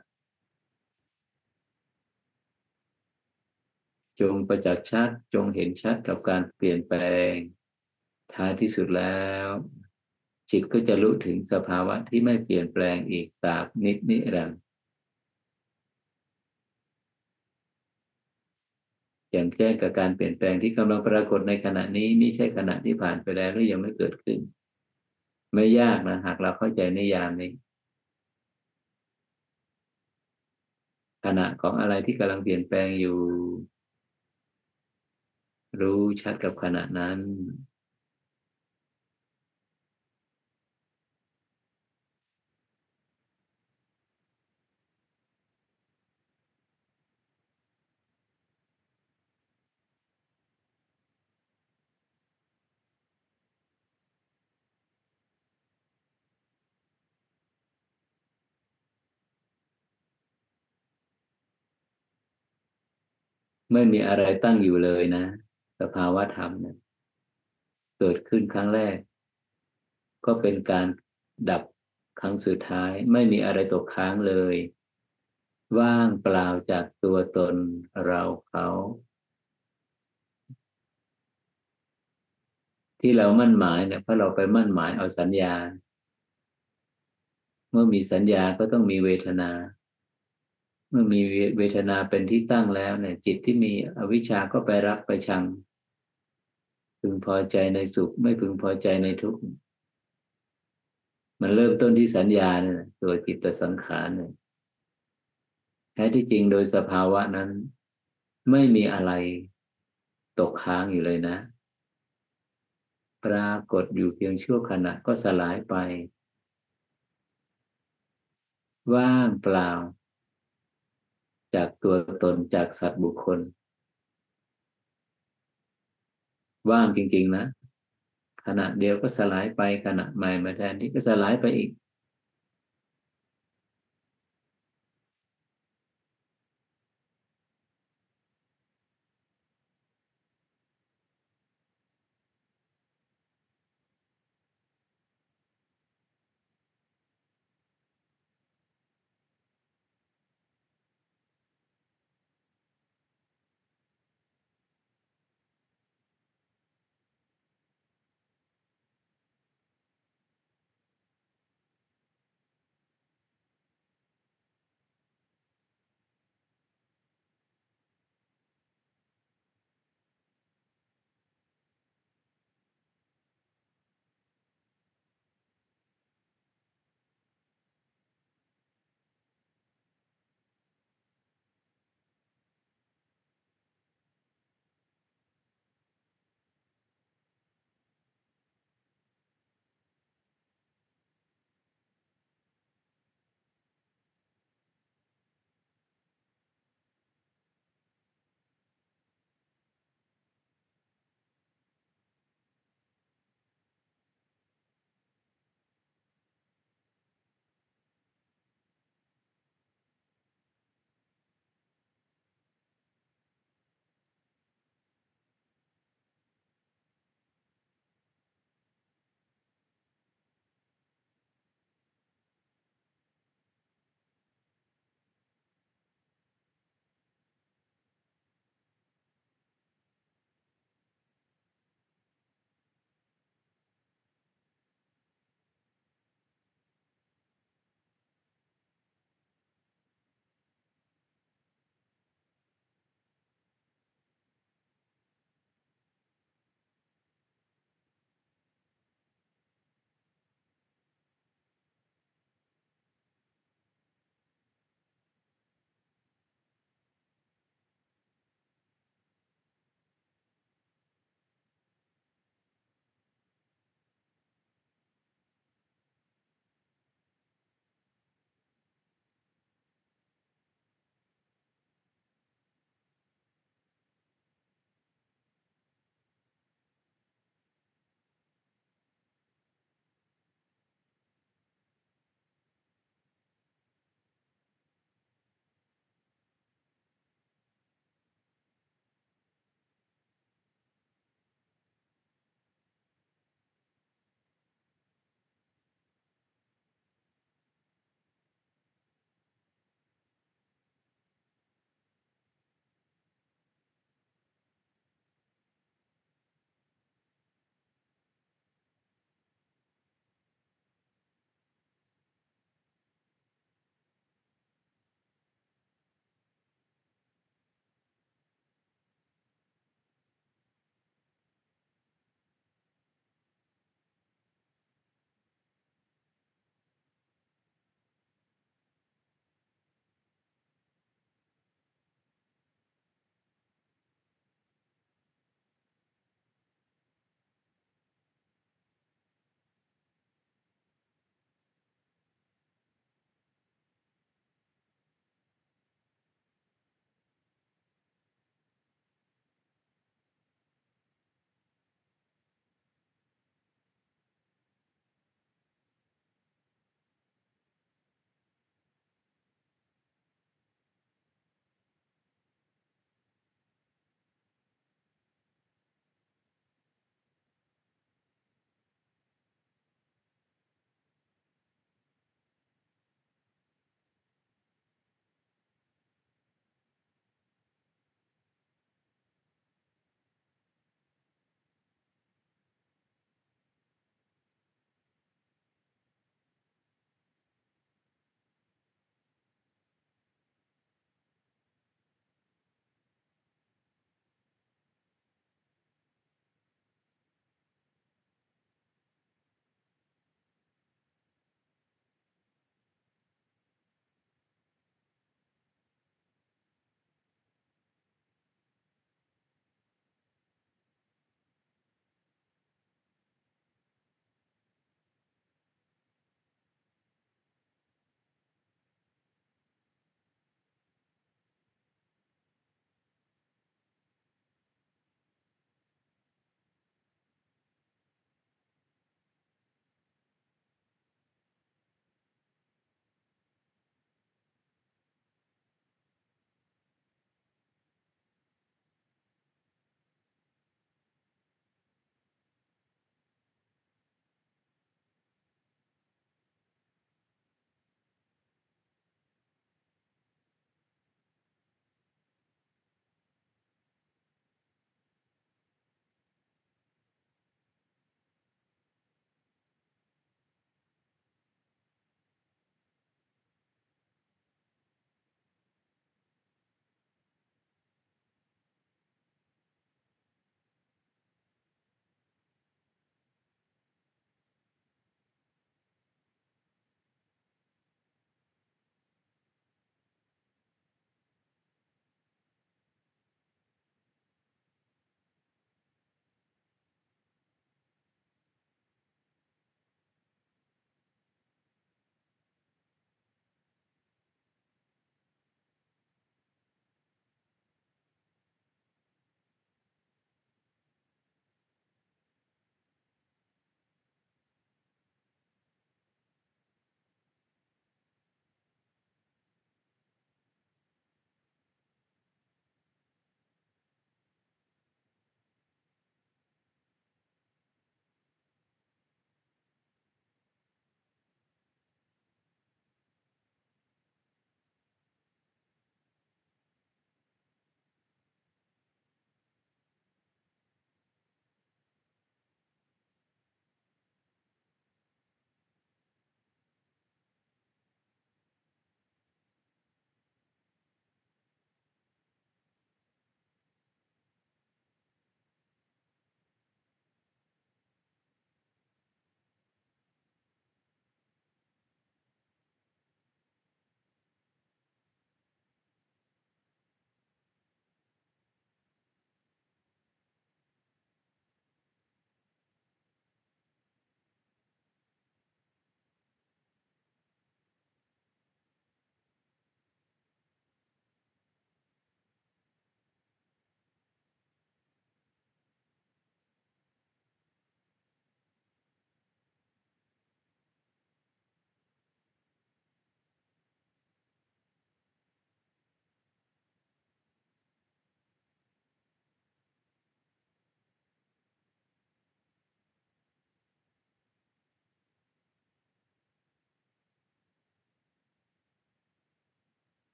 จงประจักษ์ชัดจงเห็นชัดกับการเปลี่ยนแปลง ท้ายที่สุดแล้ว จิตก็จะรู้ถึงสภาวะที่ไม่เปลี่ยนแปลงอีกตราบนิดนิรันดร์อย่างแก้กับการเปลี่ยนแปลงที่กำลังปรากฏในขณะนี้ไม่ใช่ขณะที่ผ่านไปแล้วหรือยังไม่เกิดขึ้น ไม่ยากนะหากเราเข้าใจในยามนี้ขณะของอะไรที่กำลังเปลี่ยนแปลงอยู่ รู้ชัดกับขณะนั้นไม่มีอะไรตั้งอยู่เลยนะ สภาวะธรรมเนี่ยเกิดขึ้นครั้งแรก ก็เป็นการดับครั้งสุดท้าย ไม่มีอะไรตกค้างเลย ว่างเปล่าจากตัวตนเราเขาที่เรามั่นหมายเนี่ยเพราะเราไปมั่นหมายเอาสัญญา เมื่อมีสัญญาก็ต้องมีเวทนา เมื่อมีเวทนาเป็นที่ตั้งแล้วเนี่ย จิตที่มีอวิชชาก็ไปรักไปชัง พึงพอใจในสุข ไม่พึงพอใจในทุกข์มันเริ่มต้นที่สัญญาเนี่ยตัวจิตสังขารเนี่ยแท้ที่จริงโดยสภาวะนั้น ไม่มีอะไรตกค้างอยู่เลยนะ ปรากฏอยู่เพียงชั่วขณะก็สลายไป ว่างเปล่า จากตัวตนจากสัตว์บุคคล ว่างจริง ๆ นะขณะเดียวก็สลายไปขณะใหม่มาแทนที่ก็สลายไปอีก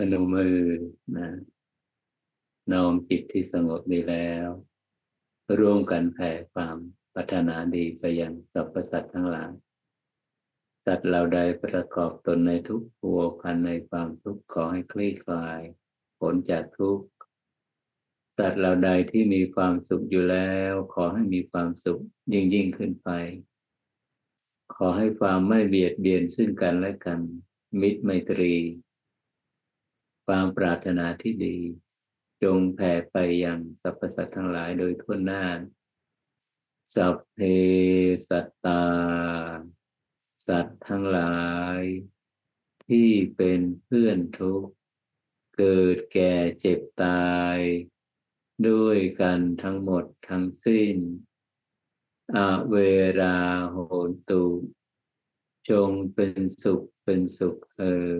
พนมมือนะน้อมจิตที่สงบดีแล้ว ร่วมกันแผ่ความพัฒนาดีไปยังสรรพสัตว์ทั้งหลายสัตว์เราใดประกอบตนในทุกพัวพันในความทุกข์ขอให้คลี่คลายผลจากทุกข์สัตว์เราใดที่มีความสุขอยู่แล้ว ขอให้มีความสุขยิ่งยิ่งขึ้นไป ขอให้ความไม่เบียดเบียนซึ่งกันและกัน มิตรไมตรี ความปรารถนาที่ดี จงแผ่ไปยังสรรพสัตว์ทั้งหลายโดยทั่วหน้า สัพเพสัตตา สัตว์ทั้งหลาย ที่เป็นเพื่อนทุกข์ เกิดแก่เจ็บตาย ด้วยกันทั้งหมดทั้งสิ้น อเวราโหนตุ จงเป็นสุขเป็นสุขเออ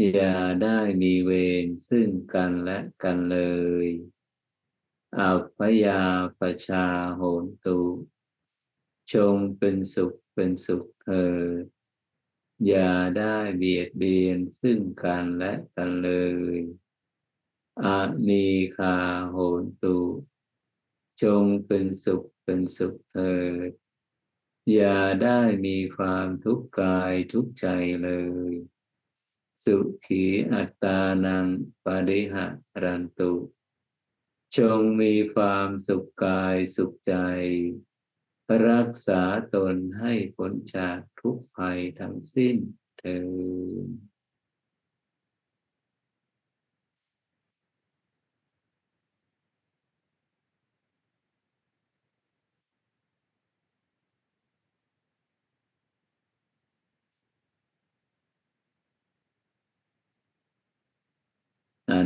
อย่าได้มีเวรซึ่งกันและกันเลยอาพยาประชาโหนตุจงเป็นสุขเป็นสุขเธอ อย่าได้เบียดเบียนซึ่งกันและกันเลยอานีคาโหนตุ จงเป็นสุขเป็นสุขเธออย่าได้มีความทุกข์กายทุกข์ใจเลย สุขีอัตตานังปริหะรันตุ จงมีความสุขกายสุขใจ รักษาตนให้พ้นจากทุกภัยทั้งสิ้นเถิด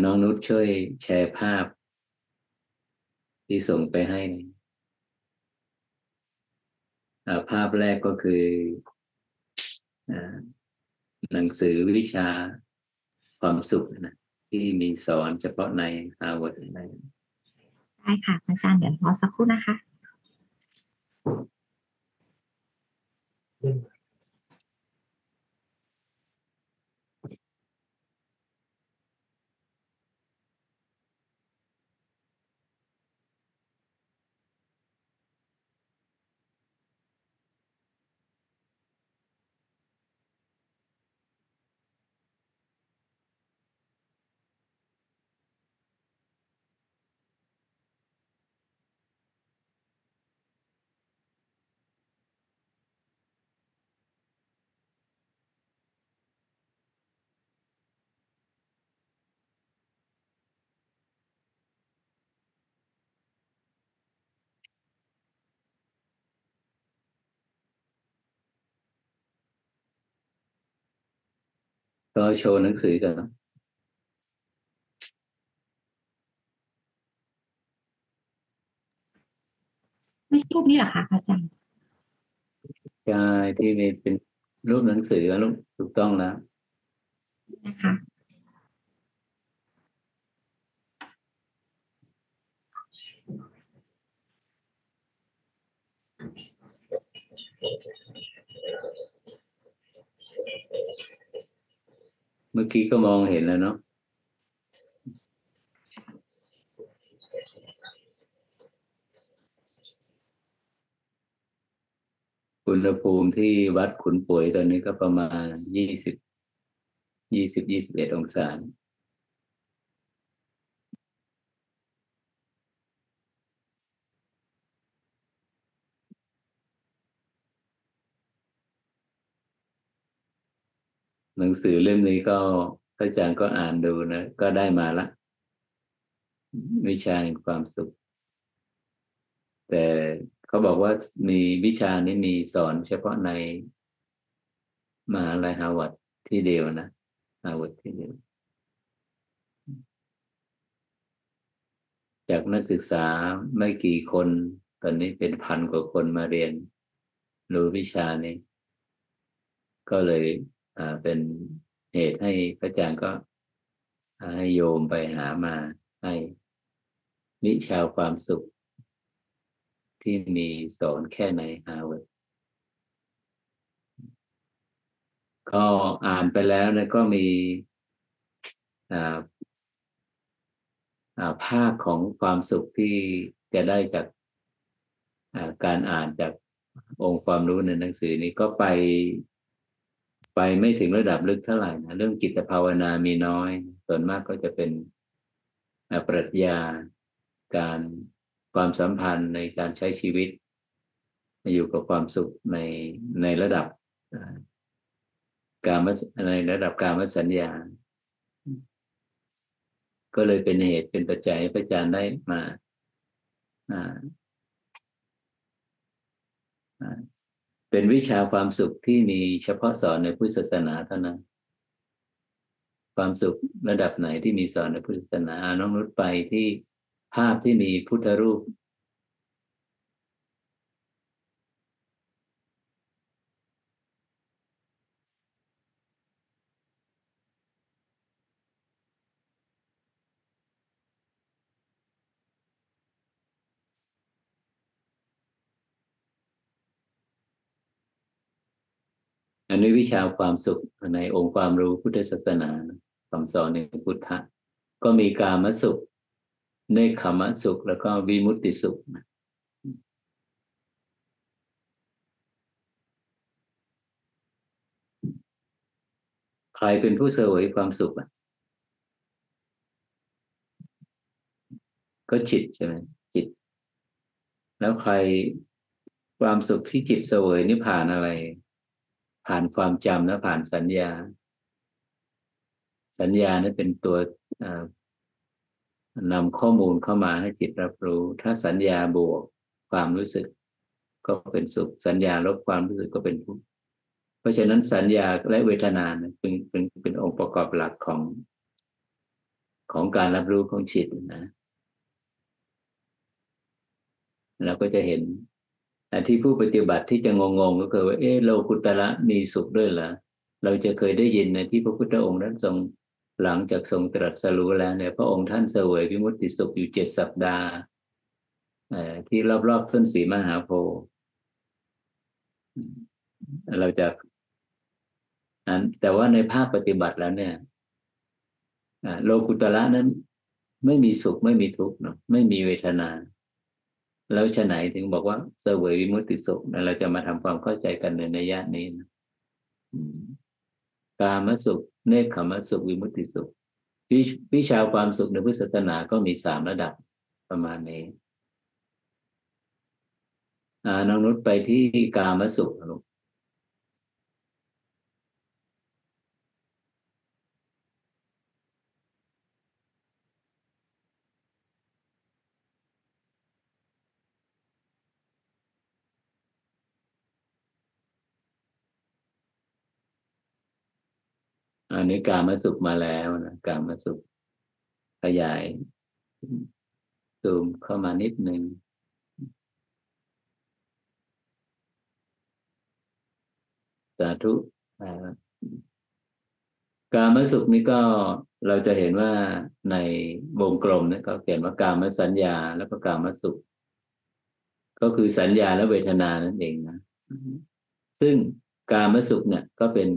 น้องนุชช่วยแชร์ภาพ ที่ส่งไปให้ภาพแรกก็คือหนังสือวิชาความสุขนะที่มีสอนเฉพาะในฮาร์วาร์ดได้ค่ะอาจารย์เดี๋ยวรอสักครู่นะคะ ก็โชว์หนังสือกันนะไม่ใช่รูปนี้หรอคะอาจารย์ใช่ที่มีเป็นรูปหนังสือรูปถูกต้องแล้วนะคะเมื่อกี้ก็มองเห็นแล้วเนาะอุณหภูมิที่วัดขุนป่วยตอนนี้ก็ประมาณยี่สิบยี่สิบยี่สิบเอ็ดองศา หนังสือเล่มนี้ก็พระอาจารย์ก็อ่านดูนะ ก็ได้มาละวิชาแห่งความสุข แต่เขาบอกว่ามีวิชานี้มีสอนเฉพาะในมหาลัยฮาวาดที่เดียวนะฮาวาดที่เดียว จากนักศึกษาไม่กี่คน ตอนนี้เป็นพันกว่าคนมาเรียน รู้วิชานี้ ก็เลย เป็นเหตุให้พระอาจารย์ก็ให้โยมไปหามาให้วิชาวความสุข ที่มีสอนแค่ในฮาร์วาร์ดก็อ่านไปแล้วนะก็มีอ่าอ่าภาคของความสุขที่จะได้จากการอ่านจากองค์ความรู้ในหนังสือนี้ก็ไป ไปไม่ถึงระดับลึกเท่าไหร่นะเรื่องจิตภาวนามีน้อย ส่วนมากก็จะเป็นปรัชญาการความสัมพันธ์ในการใช้ชีวิต อยู่กับความสุขในในระดับการในระดับการมสัญญา ก็เลยเป็นเหตุเป็นปัจจัยให้พระอาจารย์ได้มา เป็นวิชาความสุขที่มีเฉพาะสอนในพุทธศาสนาเท่านั้น ความสุขระดับไหนที่มีสอนในพุทธศาสนาอ่าน้องนุชไปที่ภาพที่มีพุทธรูป อันนี้วิชาความสุขในองค์ความรู้พุทธศาสนาคำสอนในพุทธะก็มีกามสุขเนคขมสุข แล้วก็วิมุตติสุขใครเป็นผู้เสวยความสุขอะ ก็จิตใช่ไหมจิต แล้วใครความสุขที่จิตเสวยนี่ผ่านอะไร ผ่านความจำและผ่านสัญญา สัญญานี่เป็นตัวนำข้อมูลเข้ามาให้จิตรับรู้ ถ้าสัญญาบวกความรู้สึก ก็เป็นสุข สัญญาลบความรู้สึกก็เป็นทุกข์เพราะฉะนั้นสัญญาและเวทนาเนี่ยเป็นเป็นเป็นองค์ประกอบหลักของ ของการรับรู้ของจิตนะเราก็จะเห็น ที่ผู้ปฏิบัติที่จะงงๆก็คือว่าเออโลกุตระมีสุขด้วยเหรอเราจะเคยได้ยินในที่พระพุทธองค์นั้นทรงหลังจากทรงตรัสรู้แล้วเนี่ยพระองค์ท่านเสวยวิมุตติสุขอยู่เจ็ดสัปดาห์ที่รอบๆส้นสีมหาโพธิ์เราจะนั้นแต่ว่าในภาคปฏิบัติแล้วเนี่ยโลกุตระนั้น ไม่มีสุขไม่มีทุกข์เนาะไม่มีเวทนา แล้วฉะไหนถึงบอกว่าเสวยวิมุตติสุขเราจะมาทำความเข้าใจกันในในยะนี้นะกามสุข เนคขมสุขวิมุตติสุขวิชาความสุขในพุทธศาสนาก็มีสามระดับประมาณนี้อ่าน้องนุชไปที่กามสุขลูก อันนี้การมาสุขมาแล้วนะการมาสุขขยายซูมเข้ามานิดหนึ่งสาธุการมสุขนี้ก็เราจะเห็นว่าในวงกลมเนี่ยเขาเขียนว่าการมสัญญาแล้วก็การมสุข ก็คือสัญญาและเวทนานั่นเองนะ ซึ่งการมสุขเนี่ย ก็เป็น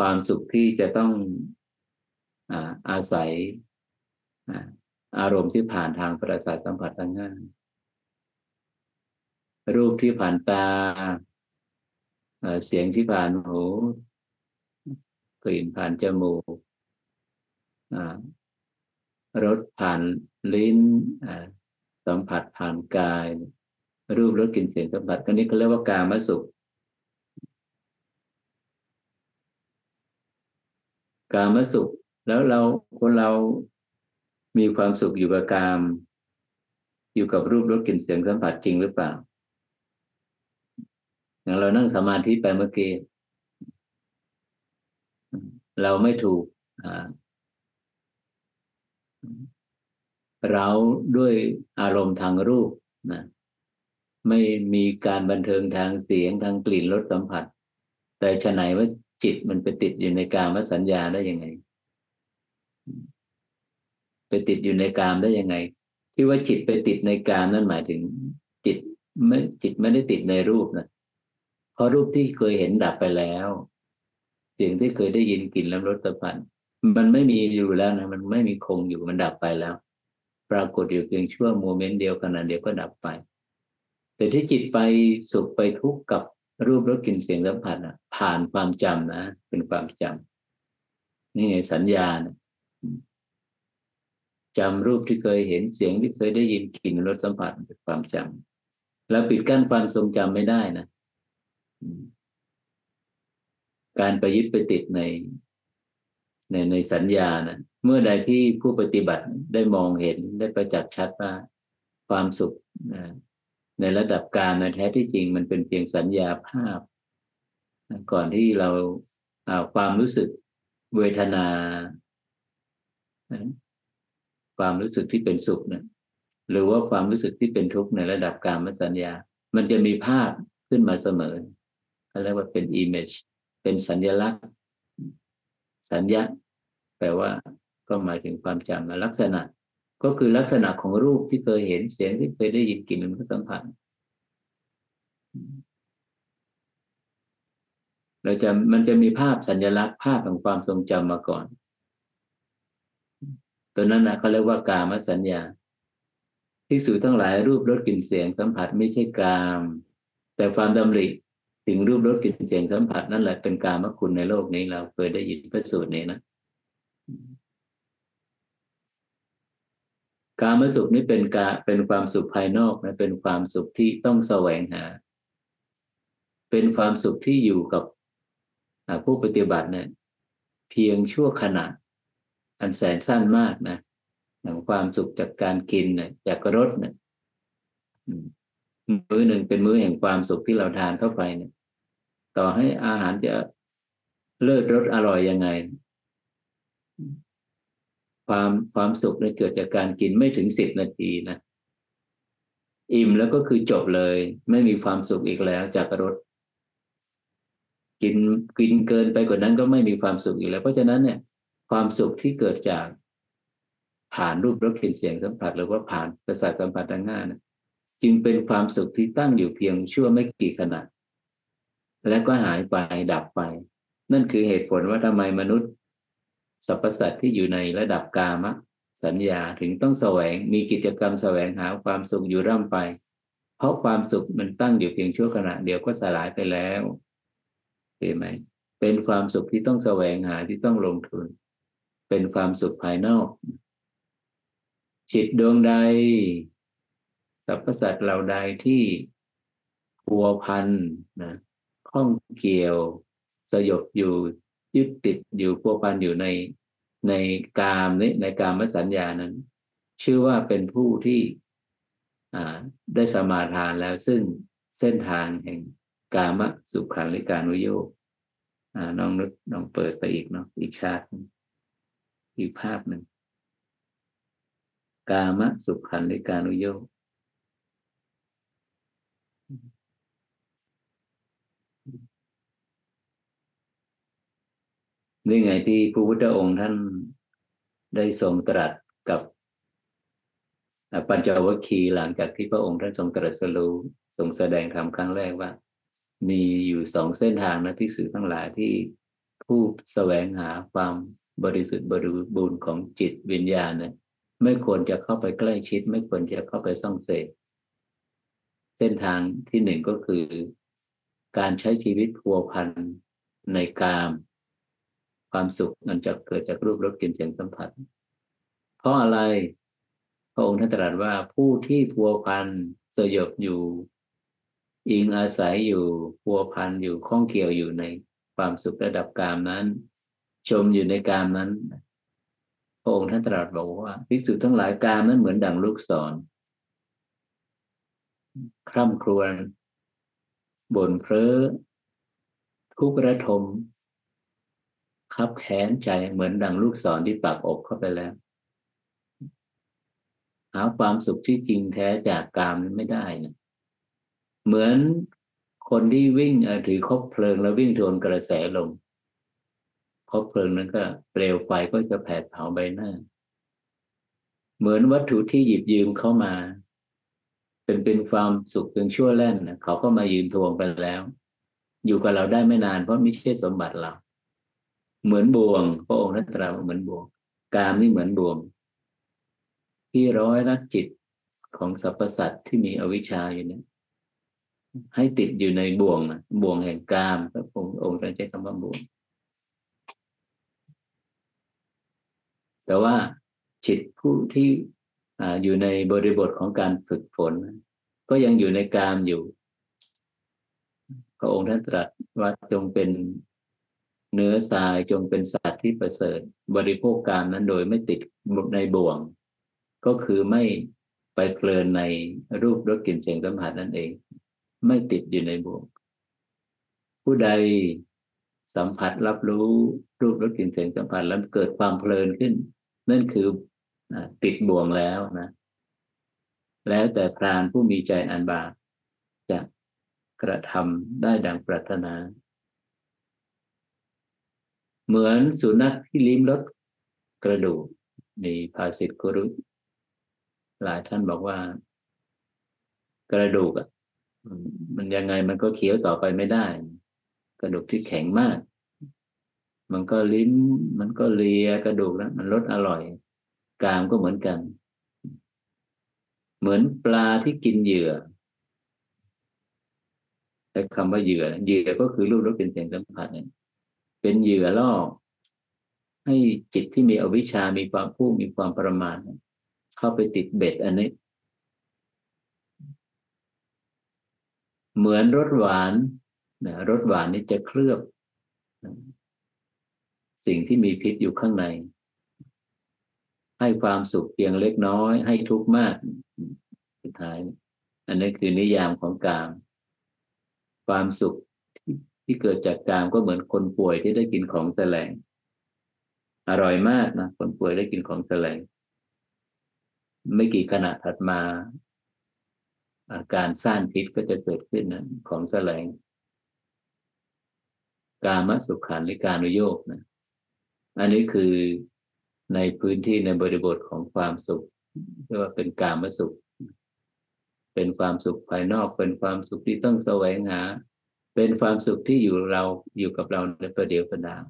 ความสุขที่จะต้องอาศัยอารมณ์ที่ผ่านทางประสาทสัมผัสทั้งห้ารูปที่ผ่านตา เสียงที่ผ่านหู กลิ่นผ่านจมูกรสผ่านลิ้นสัมผัสผ่านกาย รูปรสกลิ่นเสียงสัมผัสกันนี้เขาเรียกว่ากามสุข กามสุข แล้วเราคนเรามีความสุขอยู่กับกาม อยู่กับรูปรสกลิ่นเสียงสัมผัสจริงหรือเปล่า อย่างเรานั่งสมาธิไปเมื่อกี้เราไม่ถูกเราด้วยอารมณ์ทางรูปนะไม่มีการบันเทิงทางเสียงทางกลิ่นรสสัมผัส แต่ฉะไหนว่า จิตมันไปติดอยู่ในกามสัญญาได้ยังไง ไปติดอยู่ในกามได้ยังไง ที่ว่าจิตไปติดในกามนั่นหมายถึง จิตไม่จิตไม่ได้ติดในรูปนะเพราะรูปที่เคยเห็นดับไปแล้วเสียงที่เคยได้ยินกลิ่นแล้วรสสัมผัสมันไม่มีอยู่แล้วนะมันไม่มีคงอยู่มันดับไปแล้ว ปรากฏอยู่เพียงชั่วโมเมนต์เดียวขณะเดียวก็ดับไป แต่ที่จิตไปสุขไปทุกข์กับรูปรสกลิ่นเสียงสัมผัสอะ ผ่านความจำนะ เป็นความจำนี่ไงสัญญานะจำรูปที่เคยเห็นเสียงที่เคยได้ยินกลิ่นรสสัมผัสเป็นความจำแล้วปิดกั้นความทรงจำไม่ได้นะการไปยึดไปติดในในในสัญญานะเมื่อใดที่ผู้ปฏิบัติได้มองเห็นได้ประจักษ์ชัดว่าความสุขนะในระดับการนะแท้ที่จริงมันเป็นเพียงสัญญาภาพ ก่อนที่เราอ่าความรู้สึกเวทนา ความรู้สึกที่เป็นสุขเนี่ยหรือว่าความรู้สึกที่เป็นทุกข์ในระดับการมสัญญา มันจะมีภาพขึ้นมาเสมอเขาเรียกว่าเป็น image เป็นสัญลักษณ์ สัญญาแปลว่าก็หมายถึงความจำละลักษณะ ก็คือลักษณะของรูปที่เคยเห็นเสียงที่เคยได้ยินกลิ่นรสสัมผัส เราจะมันจะมีภาพสัญลักษณ์ภาพของความทรงจำมาก่อน ตัวนั้นนะเขาเรียกว่ากามสัญญาที่สูทั้งหลายรูปรสกลิ่นเสียงสัมผัสไม่ใช่กาม แต่ความดำริถึงรูปรสกลิ่นเสียงสัมผัสนั่นแหละเป็นกามคุณในโลกนี้เราเคยได้ยินพระสูตรนี้นะกามสุขนี้เป็นกาเป็นความสุขภายนอกนะเป็นความสุขที่ต้องแสวงหา เป็นความสุขที่อยู่กับ ผู้ปฏิบัติเนี่ยเพียงชั่วขณะ อันแสนสั้นมากนะอย่งความสุขจากการกินเนี่ยจากรสเนี่ยมื้อหนึ่งเป็นมื้อแห่งความสุขที่เราทานเข้าไปเนี่ย ต่อให้อาหารจะเลิศรสอร่อยยังไง ความความสุขเนี่ยเกิดจากการกินไม่ถึงสิบนาทีนะอิ่มแล้วก็คือจบเลย ไม่มีความสุขอีกแล้วจากรส กินกินเกินไปกว่านั้นก็ไม่มีความสุขอีกแล้ว เพราะฉะนั้นเนี่ย ความสุขที่เกิดจากผ่านรูปรสกลิ่นเสียงสัมผัสหรือว่าผ่านประสาทสัมผัสทางหน้านะจึงเป็นความสุขที่ตั้งอยู่เพียงชั่วไม่กี่ขณะและก็หายไปดับไป นั่นคือเหตุผลว่าทำไมมนุษย์สรรพสัตว์ที่อยู่ในระดับกามะ สัญญาถึงต้องแสวงมีกิจกรรมแสวงหาความสุขอยู่ร่ำไป เพราะความสุขมันตั้งอยู่เพียงชั่วขณะเดียวก็สลายไปแล้ว เห็นไหมเป็นความสุขที่ต้องแสวงหาที่ต้องลงทุน เป็นความสุขภายนอกจิตดวงใดสรรพสัตว์เหล่าใดที่พัวพันนะข้องเกี่ยวสยบอยู่ยึดติดอยู่พัวพันอยู่ในในกามนี้ในกามสัญญานั้น ชื่อว่าเป็นผู้ที่ได้สมาทานแล้วซึ่งเส้นทางแห่ง กามสุขันลิการุโยกน้องนึกน้องเปิดไปอีกเนาะอีกชาติอีกภาพหนึ่งกามสุขันลิการุโยกนี่ไงที่พระพุทธองค์ท่านได้ทรงตรัสกับปัญจวัคคีย์หลังจากที่พระองค์ท่านทรงตรัสรู้ทรงแสดงธรรมครั้งแรกว่า มีอยู่สองเส้นทางนะที่สื่อทั้งหลายที่ผู้แสวงหาความบริสุทธิ์บริบูรณ์ของจิตวิญญาณเนี่ยไม่ควรจะเข้าไปใกล้ชิด ไม่ควรจะเข้าไปส่องเสพเส้นทางที่หนึ่งก็คือ การใช้ชีวิตพัวพันในกาม ความสุขมันจะเกิดจากรูปรสกลิ่นเสียงสัมผัส เพราะอะไร พระองค์ท่านตรัสว่าผู้ที่พัวพันสยบอยู่ อิงอาศัยอยู่พัวพันอยู่ข้องเกี่ยวอยู่ในความสุขระดับกามนั้น ชมอยู่ในกามนั้นพระองค์ท่านตรัสบอกว่าภิกษุทั้งหลายกามนั้นเหมือนดังลูกศรคร่ำครวญบ่นเพ้อทุกระทมคับแค้นใจเหมือนดังลูกศรที่ปักอกเข้าไปแล้ว หาความสุขที่จริงแท้จากกามนั้นไม่ได้นะ เหมือนคนที่วิ่งถือคบเพลิงแล้ววิ่งทวนกระแสลมพบเพลิงนั้นก็เปลวไฟก็จะแผดเผาใบหน้า เหมือนวัตถุที่หยิบยืมเข้ามาเป็นเป็นความสุขเป็นชั่วแล่นเขาก็มายืมทวงไปแล้ว อยู่กับเราได้ไม่นานเพราะไม่ใช่สมบัติเรา เหมือนบ่วงพระองค์ท่านตรัสว่าเหมือนบ่วง กามนี่เหมือนบ่วง ที่ร้อยรัดจิตของสรรพสัตว์ที่มีอวิชชาอยู่เนี่ย ให้ติดอยู่ในบ่วงนะบ่วงแห่งกามพระองค์องค์ใช้คำว่าบ่วง แต่ว่าจิตผู้ที่ออยู่ในบริบทของการฝึกฝน ก็ยังอยู่ในกามอยู่พระองค์ท่านตรัสว่าจงเป็นเนื้อทรายจงเป็นสัตว์ที่ประเสริฐ บริโภคกามนั้นโดยไม่ติดในบ่วง ก็คือไม่ไปเพลินในรูปรสกลิ่นเสียงสัมผัสนั่นเอง ไม่ติดอยู่ในบ่วง ผู้ใดสัมผัสรับรู้รูปรสกลิ่นเสียงสัมผัสแล้วเกิดความเพลินขึ้น นั่นคือติดบ่วงแล้วนะ แล้วแต่พรานผู้มีใจอันบาปจะกระทำได้ดังปรารถนา เหมือนสุนัขที่ลิ้มรสกระดูกมีภาษิตกุรุหลายท่านบอกว่า กระดูกอะ มันยังไงมันก็เคี้ยวต่อไปไม่ได้ กระดูกที่แข็งมาก มันก็ลิ้มมันก็เลียกระดูกแล้วมันรสอร่อยกามก็เหมือนกัน เหมือนปลาที่กินเหยื่อใช้คำว่าเหยื่อเหยื่อก็คือรูปรสเป็นเสียงสัมผัสเนี่ยเป็นเหยื่อล่อให้จิตที่มีอวิชามีความผู้มีความประมาทเข้าไปติดเบ็ดอันนี้ เหมือนรสหวานนะรสหวานนี่จะเคลือบนะสิ่งที่มีพิษอยู่ข้างใน ให้ความสุขเพียงเล็กน้อย ให้ทุกข์มากสุดท้าย อันนี้คือนิยามของกาม ความสุขที่ที่เกิดจากกามก็เหมือนคนป่วยที่ได้กินของแสลง อร่อยมากนะคนป่วยได้กินของแสลง ไม่กี่ขณะถัดมา อาการซ่านพิษก็จะเกิดขึ้นนะของแสลง กามสุขานิการุโยกนะอันนี้คือในพื้นที่ในบริบทของความสุขเรียกว่าเป็นกามสุข เป็นความสุขภายนอก เป็นความสุขที่ต้องแสวงหา เป็นความสุขที่อยู่เราอยู่กับเราในประเดี๋ยวประดาว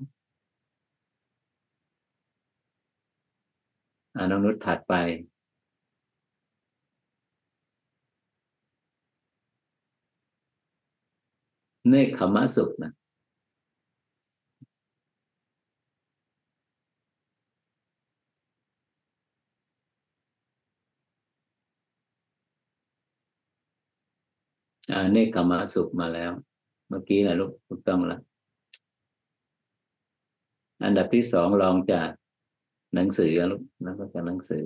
อน้องนุชถัดไป เนคขมะสุขนะอ่าเนคขมะสุขมาแล้ว เมื่อกี้นะลูกถูกต้องแล้วอันดับที่สองลองจากหนังสือลูกแล้วก็จากหนังสือ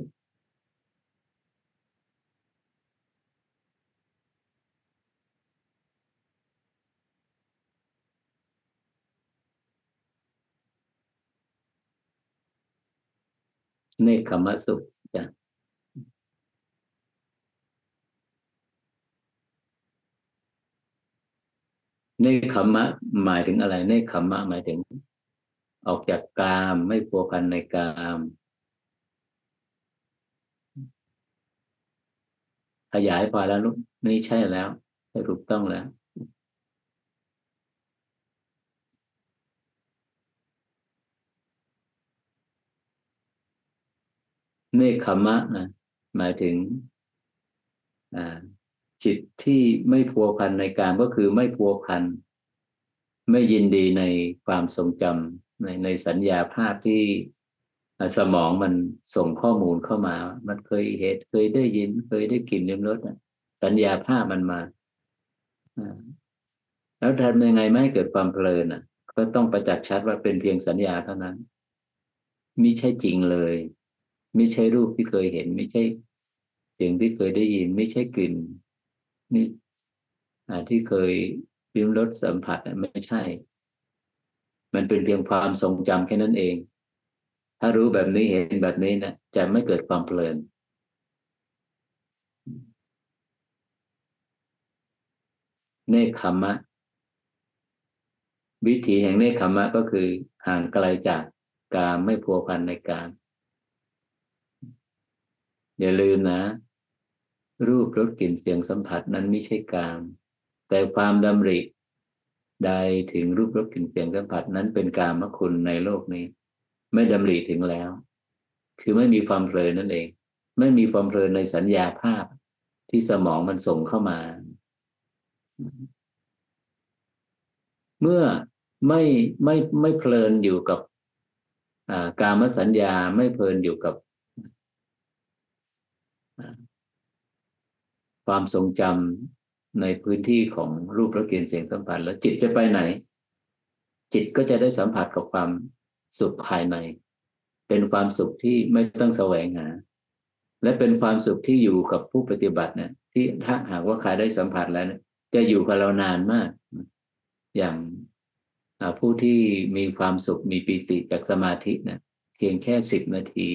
เนคขมะสุขจ้ะเนคขมะหมายถึงอะไรเนคขมะหมายถึง ออกจากกามไม่พัวพันในกามขยายพอแล้วลูกนี่ใช่แล้วใช่ถูกต้องแล้ว เนคขมะนะหมายถึงจิตที่ไม่พัวพันในการก็คือไม่พัวพัน ไม่ยินดีในความทรงจำในในสัญญาภาพที่สมองมันส่งข้อมูลเข้ามา มันเคยเห็นเคยได้ยิน เคยได้กลิ่นเลิ้มรสสัญญาภาพมันมาอ่าแล้วทำยังไงไม่ให้เกิดความเพลินอะ ก็ต้องประจักษ์ชัดว่าเป็นเพียงสัญญาเท่านั้นมิใช่จริงเลย ไม่ใช่รูปที่เคยเห็น ไม่ใช่เสียงที่เคยได้ยิน ไม่ใช่กลิ่นนี่ที่เคยลิ้มรสสัมผัสไม่ใช่ มันเป็นเพียงความทรงจำแค่นั้นเอง ถ้ารู้แบบนี้เห็นแบบนี้นะจะไม่เกิดความเพลินเนคขมะ วิธีแห่งเนคขมะก็คือห่างไกลจากการไม่พัวพันในการ อย่าลืมนะ รูปรสกลิ่นเสียงสัมผัสนั้นไม่ใช่กาม แต่ความดำริใดถึงรูปรสกลิ่นเสียงสัมผัสนั้นเป็นกามคุณในโลกนี้ ไม่ดำริถึงแล้ว คือไม่มีความเพลินนั่นเอง ไม่มีความเพลินในสัญญาภาพที่สมองมันส่งเข้ามา เมื่อไม่ไม่ไม่เพลินอยู่กับการมสัญญาไม่เพลินอยู่กับ ความทรงจำในพื้นที่ของรูปรสกลิ่นเสียงสัมผัสแล้วจิตจะไปไหน จิตก็จะได้สัมผัสกับความสุขภายใน เป็นความสุขที่ไม่ต้องแสวงหา และเป็นความสุขที่อยู่กับผู้ปฏิบัติเนี่ยที่ถ้าหากว่าใครได้สัมผัสแล้วเนี่ยจะอยู่กับเรานานมาก อย่างผู้ที่มีความสุขมีปีติจากสมาธิเนะเพียงแค่สิบนาที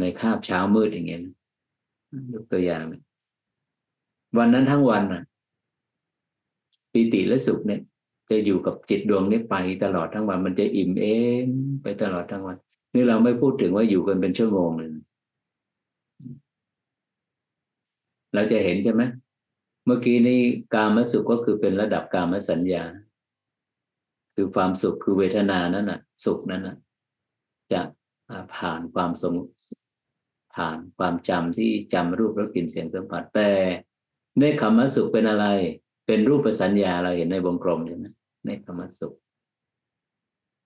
ในคาบเช้ามืดอย่างเงี้ยยกตัวอย่าง วันนั้นทั้งวันน่ะปีติและสุขเนี่ย จะอยู่กับจิตดวงนี้ไปตลอดทั้งวัน มันจะอิ่มเอมไปตลอดทั้งวัน นี่เราไม่พูดถึงว่าอยู่กันเป็นชั่วโมงเลยเราจะเห็นใช่ไหมเมื่อกี้นี้กามสุขก็คือเป็นระดับกามสัญญา คือความสุขคือเวทนานั้นน่ะ สุขนั้นน่ะ จะผ่านความสมผ่านความจำที่จำรูปรสกลิ่นเสียงสัมผัสแต่ ในคำว่าสุขเป็นอะไร เป็นรูปสัญญาเราเห็นในวงกลมใช่ไหมในคำว่าสุข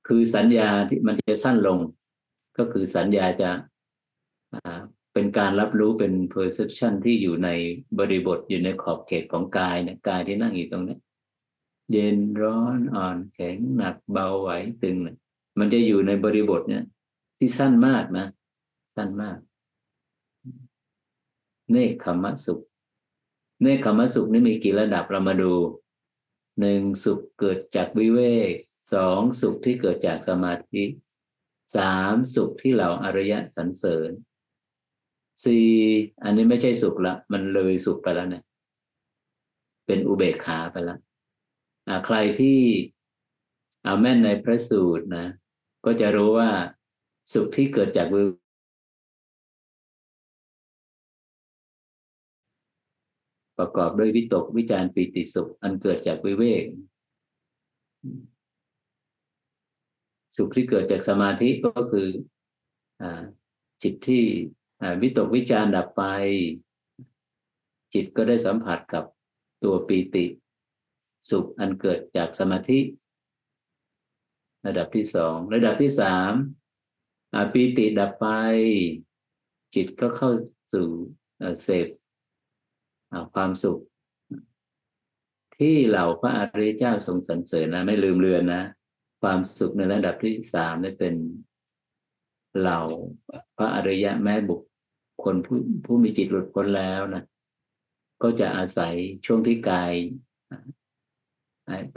คือสัญญาที่มันจะสั้นลง ก็คือสัญญาจะเป็นการรับรู้เป็น perception ที่อยู่ในบริบทอยู่ในขอบเขตของกายเนี่ยกายที่นั่งอยู่ตรงนี้เย็นร้อนอ่อนแข็งหนักเบาไหวตึงมันจะอยู่ในบริบทเนี่ย ที่สั้นมากนะ สั้นมาก เนคขมสุข เนคขมสุขนี่มีกี่ระดับเรามาดูหนึ่งสุขเกิดจากวิเวกสองสุขที่เกิดจากสมาธิสามสุขที่เหล่าอริยะสรรเสริญสี่อันนี้ไม่ใช่สุขละ มันเลยสุขไปแล้วเนี่ยเป็นอุเบกขาไปแล้วใครที่เอาแม่นในพระสูตรนะ ก็จะรู้ว่าสุขที่เกิดจากวิ ประกอบด้วยวิตกวิจารปีติสุข อันเกิดจากวิเวก สุขที่เกิดจากสมาธิก็คืออจิตที่วิตกวิจารดับไป จิตก็ได้สัมผัสกับตัวปีติ สุขอันเกิดจากสมาธิ ระดับที่สองระดับที่สามปีติดับไป จิตก็เข้าสู่เสพ ความสุข ที่เหล่าพระอริยเจ้าทรงสรรเสริญนะไม่ลืมเลือนนะความสุขในระดับที่สามนี่เป็นเหล่าพระอริยะแม่บุคคลผู้ผู้มีจิตหลุดพ้นแล้วนะก็จะอาศัยช่วงที่กาย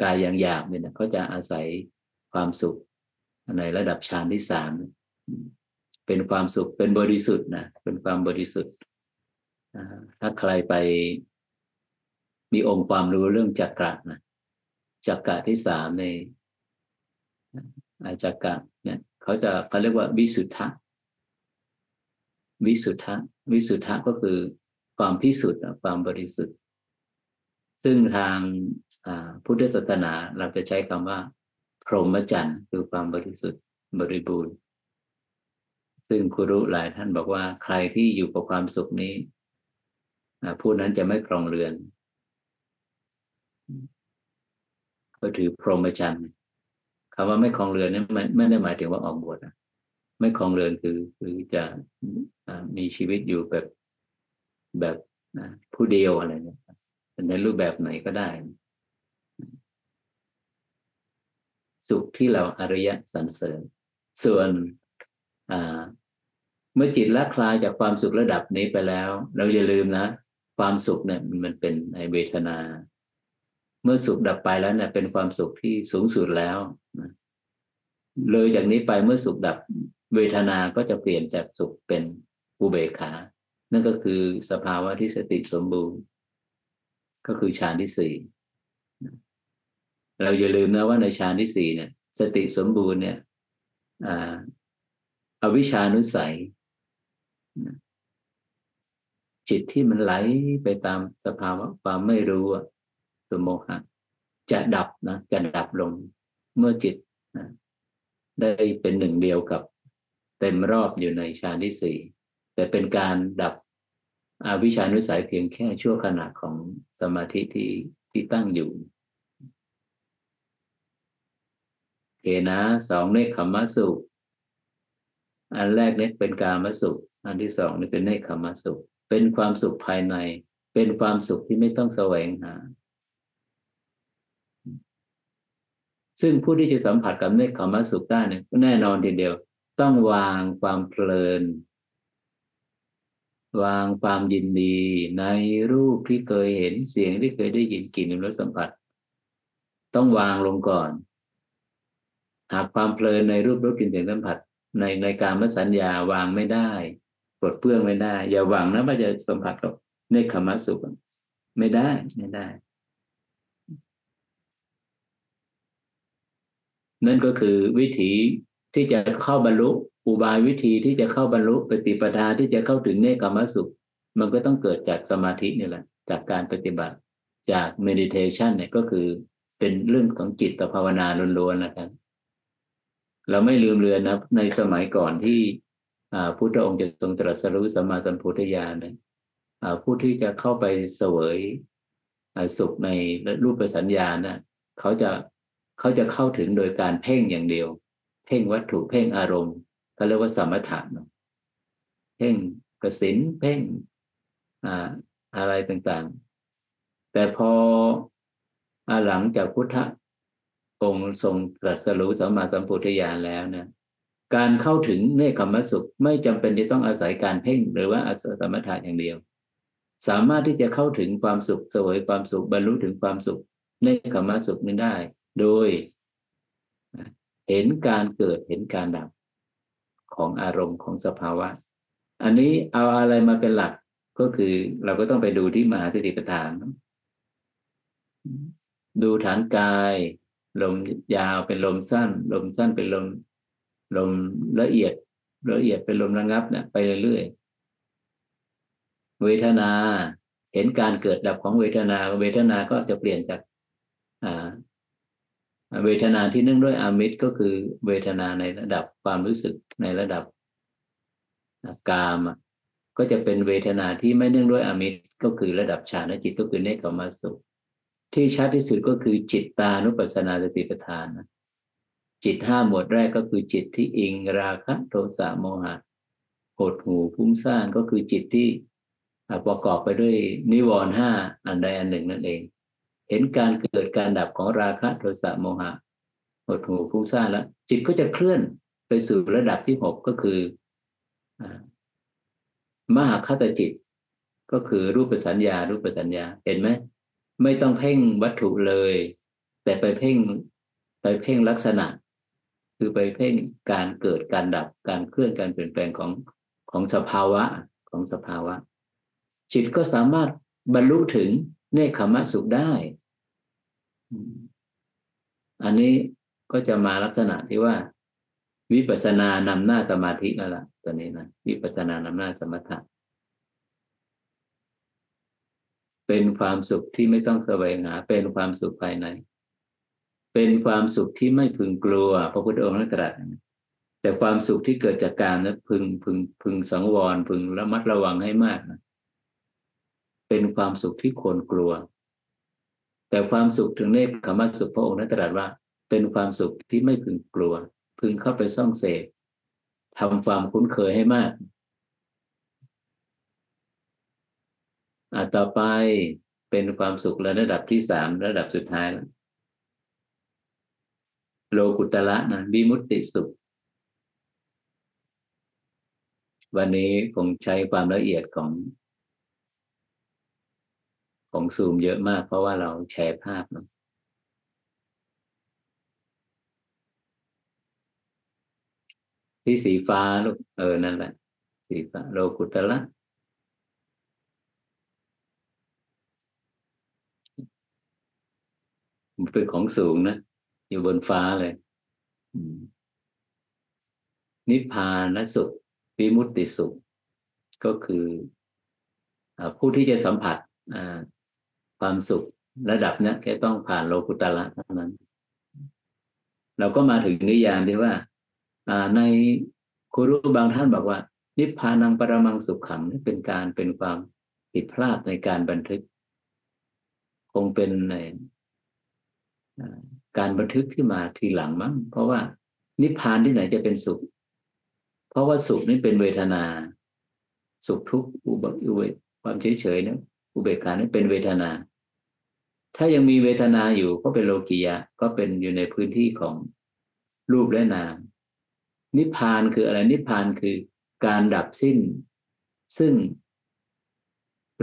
กายอย่างหยาบเนี่ยนะเขาจะอาศัยความสุขในระดับฌานที่สามเป็นความสุขเป็นบริสุทธิ์นะเป็นความบริสุทธิ์ ถ้าใครไปมีองค์ความรู้เรื่องจักระนะจักระที่สามในอาจักระเนี่ยเขาจะเขาเรียกว่าวิสุทธะวิสุทธะวิสุทธะก็คือความพิสุทธิ์ความบริสุทธิ์ ซึ่งทางพุทธศาสนาเราจะใช้คำว่า พรหมจรรย์คือความบริสุทธิ์บริบูรณ์ ซึ่งครูรู้หลายท่านบอกว่าใครที่อยู่กับความสุขนี้ ผู้นั้นจะไม่ครองเรือน ก็ถือพรหมจรรย์คำว่าไม่ครองเรือนนั้นไม่ได้หมายถึงว่าออกบวชนะไม่ครองเรือนคือคือจะมีชีวิตอยู่แบบแบบผู้เดียวอะไรเนี่ยในรูปแบบไหนก็ได้ สุขที่เราอริยสรรเสริญ ส่วนเมื่อจิตละคลายจากความสุขระดับนี้ไปแล้ว เราอย่าลืมนะ ความสุขเนี่ยมันเป็นในเวทนา เมื่อสุขดับไปแล้วเนี่ยเป็นความสุขที่สูงสุดแล้วนะเลยจากนี้ไปเมื่อสุขดับเวทนาก็จะเปลี่ยนจากสุขเป็นอุเบกขา นั่นก็คือสภาวะที่สติสมบูรณ์ ก็คือฌานที่สี่เราอย่าลืมนะว่าในฌานที่สี่เนี่ย สติสมบูรณ์เนี่ยอวิชานุสัย จิตที่มันไหลไปตามสภาวะความไม่รู้ตัวโมหะ จะดับนะจะดับลงเมื่อจิตนะได้เป็นหนึ่งเดียวกับเต็มรอบอยู่ในฌานที่สี่แต่เป็นการดับอวิชานุสัยเพียงแค่ชั่วขณะของสมาธิที่ที่ตั้งอยู่โอเคนะสองเนคขมสุข อันแรกเนี่ยเป็นการมสุข อันที่สองนี่เป็นเนคขมสุข เป็นความสุขภายใน เป็นความสุขที่ไม่ต้องแสวงหา ซึ่งผู้ที่จะสัมผัสกับเนคขมมสุขได้เนี่ยแน่นอนทีเดียว ต้องวางความเพลิน วางความยินดีในรูปที่เคยเห็นเสียงที่เคยได้ยินกลิ่นรสสัมผัส ต้องวางลงก่อน หากความเพลินในรูปรสกลิ่นเสียงสัมผัส ในในการมสัญญาวางไม่ได้ ปลดเปลื้องไม่ได้ อย่าหวังนะว่าจะสัมผัสกับเนคขมสุข ไม่ได้ไม่ได้ นั่นก็คือวิถีที่จะเข้าบรรลุอุบายวิธีที่จะเข้าบรรลุปฏิปทาที่จะเข้าถึงเนคขมสุข มันก็ต้องเกิดจากสมาธินี่แหละ จากการปฏิบัติจาก meditation เนี่ยก็คือเป็นเรื่องของจิตตภาวนาล้วนๆนะครับ เราไม่ลืมเรือนนะในสมัยก่อนที่ พุทธองค์จะทรงตรัสรู้สัมมาสัมพุทธญาณผู้ที่จะเข้าไปเสวยสุขในรูปสัญญาณนะเขาจะเขาจะเข้าถึงโดยการเพ่งอย่างเดียว เพ่งวัตถุเพ่งอารมณ์เขาเรียกว่าสมถะเพ่งกสินเพ่งอ่าอะไรต่างๆ แต่พอหลังจากพุทธองค์ทรงตรัสรู้สัมมาสัมพุทธญาณแล้วนะ การเข้าถึงเนคขมสุข ไม่จำเป็นที่ต้องอาศัยการเพ่ง หรือว่าอาศัยสมถะอย่างเดียว สามารถที่จะเข้าถึงความสุขสวยความสุขบรรลุถึงความสุขเนคขมสุขนี้ได้ โดย เห็นการเกิดเห็นการดับของอารมณ์ของสภาวะ อันนี้เอาอะไรมาเป็นหลักก็คือเราก็ต้องไปดูที่มหาสติปัฏฐาน ดูฐานกาย ลมยาวเป็นลมสั้น ลมสั้นเป็นลม ลมละเอียดละเอียดเป็นลมระงับเนะไปเรื่อยๆเวทนาเห็นการเกิดดับของเวทนา เวทนาก็จะเปลี่ยนจากเวทนาที่นึ่งด้วยอามิตรก็คือเวทนาในระดับความรู้สึกในระดับกามก็จะเป็นเวทนาที่ไม่เนื่องด้วยอามิตรก็คือระดับฌานจิตก็คือเนคขมาสุขที่ชัดที่สุดก็คือจิตตานุปัสสนาสติปัฏฐานนะ จิตห้าหมวดแรกก็คือจิตที่อิงราคะโทสะโมหะหดหูพุ่งซ่านก็คือจิตที่ประกอบไปด้วยนิวรณ์ห้าอันใดอันหนึ่งนั่นเอง เห็นการเกิดการดับของราคะโทสะโมหะหดหูฟุ้งซ่านแล้ว จิตก็จะเคลื่อนไปสู่ระดับที่หกก็คือมหาคตจิต ก็คือรูปสัญญา รูปสัญญา เห็นไหมไม่ต้องเพ่งวัตถุเลย แต่ไปเพ่งไปเพ่งลักษณะ คือไปเพ่งการเกิดการดับการเคลื่อนการเปลี่ยนแปลงของของสภาวะของสภาวะ จิตก็สามารถบรรลุถึงเนคขมะสุขได้ อันนี้ก็จะมาลักษณะที่ว่า วิปัสสนานำหน้าสมาธินั่นแหละตัวนี้นะวิปัสสนานำหน้าสมถะเป็นความสุขที่ไม่ต้องแสวงหา เป็นความสุขภายใน เป็นความสุขที่ไม่พึงกลัว พระพุทธองค์นั้นตรัสแต่ความสุขที่เกิดจากการนั้นพึงพึงพึงสังวรพึงระมัดระวังให้มากนะเป็นความสุขที่ควรกลัว แต่ความสุขถึงเนคขมัสสุขพระองค์นั้นตรัสว่า เป็นความสุขที่ไม่พึงกลัว พึงเข้าไปซ่องเสพทำความคุ้นเคยให้มากอ่าต่อไปเป็นความสุขระดับที่สามระดับสุดท้ายแล้ว โลกุตละนะวิมุตติสุข วันนี้คงใช้ความละเอียดของ ของซูมเยอะมาก เพราะว่าเราแชร์ภาพนะที่สีฟ้าลูกเออนั่นแหละ สีฟ้าโลกุตละมันเป็นของสูงนะ อยู่บนฟ้าเลยนิพพานสุขวิมุตติสุข ก็คือผู้ที่จะสัมผัสความสุขระดับนี้แค่ต้องผ่านโลกุตละเท่านั้น เราก็มาถึงนิยามที่ว่าในครูรู้บางท่านบอกว่า นิพพานังปรมังสุขขังนี่เป็นการเป็นความผิดพลาดในการบันทึก คงเป็น การบันทึกที่มาทีหลังมั้งเพราะว่านิพพานที่ไหนจะเป็นสุข เพราะว่าสุขนี่เป็นเวทนา สุขทุกข์อุเบกอุเบกความเฉยเฉยๆเนี่ยอุเบกขานี่เป็นเวทนา ถ้ายังมีเวทนาอยู่ก็เป็นโลกิยะก็เป็นอยู่ในพื้นที่ของรูปและนาม นิพพานคืออะไรนิพพานคือการดับสิ้น ซึ่ง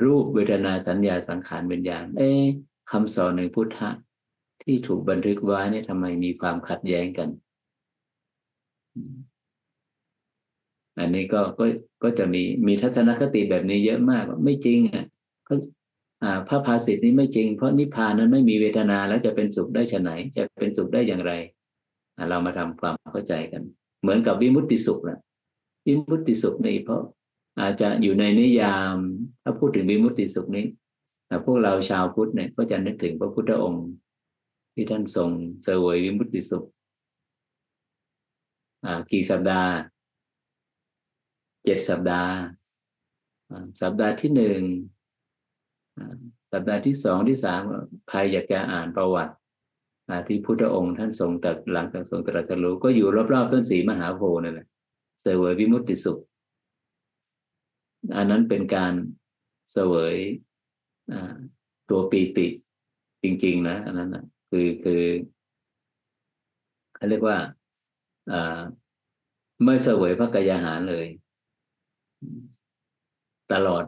รูปเวทนาสัญญาสังขารวิญญาณ เอ๊คำสอนในพุทธะ ที่ถูกบันทึกไว้เนี่ยทำไมมีความขัดแย้งกัน อันนี้ก็ก็ก็จะมีมีทัศนคติแบบนี้เยอะมากว่าไม่จริงอะเขาอ่าพระภาสิทธิ์นี้ไม่จริง เพราะนิพพานนั้นไม่มีเวทนาแล้วจะเป็นสุขได้ชะไหน จะเป็นสุขได้อย่างไรเรามาทำความเข้าใจกัน เหมือนกับวิมุตติสุขนะวิมุตติสุขนี่เพราะอาจจะอยู่ในนิยาม ถ้าพูดถึงวิมุตติสุขนี้พวกเราชาวพุทธเนี่ยก็จะนึกถึงพระพุทธองค์ ที่ท่านทรงเสวยวิมุตติสุขกี่สัปดาห์เจ็ดสัปดาห์ สัปดาห์ที่หนึ่งสัปดาห์ที่สองที่สามใครอยากจะอ่านประวัติที่พุทธองค์ท่านทรงตรัสหลังจากทรงตรัสรู้ก็อยู่รอบๆต้นสีมหาโพนั่นแหละเสวยวิมุตติสุข อันนั้นเป็นการเสวยตัวปีติจริง ๆ นะ อันนั้นนะ คือคือเขาเรียกว่าอาไม่เสวยพระกายาหารเลย ตลอด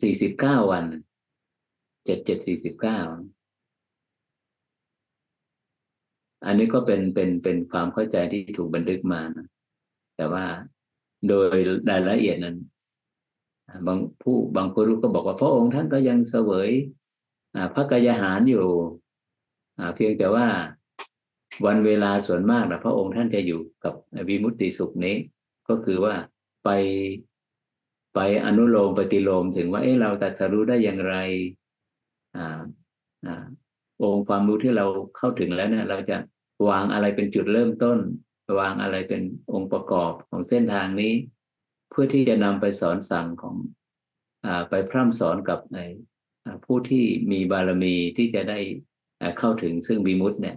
สี่สิบเก้าวันเจ็ดเจ็ดสี่สิบเก้าอันนี้ก็เป็นเป็นเป็นความเข้าใจที่ถูกบันทึกมานะแต่ว่าโดยรายละเอียดนั้นบางผู้บางคนรู้ก็บอกว่าพระองค์ท่านก็ยังเสวยพระกายอาหารอยู่ เพียงแต่ว่าวันเวลาส่วนมากนะพระองค์ท่านจะอยู่กับวิมุตติสุขนี้ ก็คือว่าไปไปอนุโลมปฏิโลมถึงว่าเอ๊ะเราตรัสรู้ได้อย่างไรอ่าอ่าองค์ความรู้ที่เราเข้าถึงแล้วเนี่ย เราจะวางอะไรเป็นจุดเริ่มต้น วางอะไรเป็นองค์ประกอบของเส้นทางนี้ เพื่อที่จะนำไปสอนสั่งของอไปพร่ำสอนกับในผู้ที่มีบารมีที่จะได้ เข้าถึงซึ่งบิมุตเนี่ย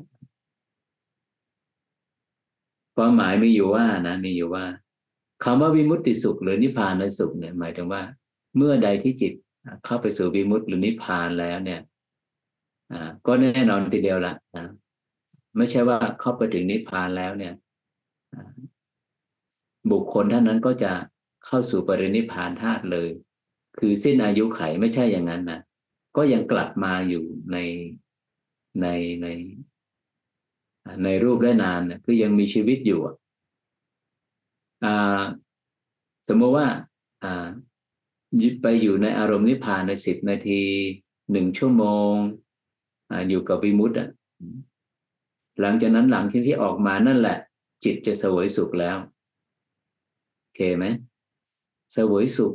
ความหมายมีอยู่ว่านะมีอยู่ว่าคำว่าวิมุตติสุขหรือนิพพานในสุขเนี่ยหมายถึงว่า เมื่อใดที่จิตเข้าไปสู่วิมุตติหรือนิพพานแล้วเนี่ยอ่าก็แน่นอนทีเดียวละนะไม่ใช่ว่าเข้าไปถึงนิพพานแล้วเนี่ยบุคคลท่านนั้นก็จะเข้าสู่ปรินิพพานธาตุเลย คือสิ้นอายุไขไม่ใช่อย่างนั้นนะก็ยังกลับมาอยู่ใน ในในในรูปและนามเนี่ยคือยังมีชีวิตอยู่สมมติว่าไปอยู่ในอารมณ์นิพพานในสิบนาทีหนึ่งชั่วโมงออยู่กับวิมุตต์อะหลังจากนั้นหลังที่ที่ออกมานั่นแหละ จิตจะเสวยสุขแล้วโอเคไหมเสวยสุข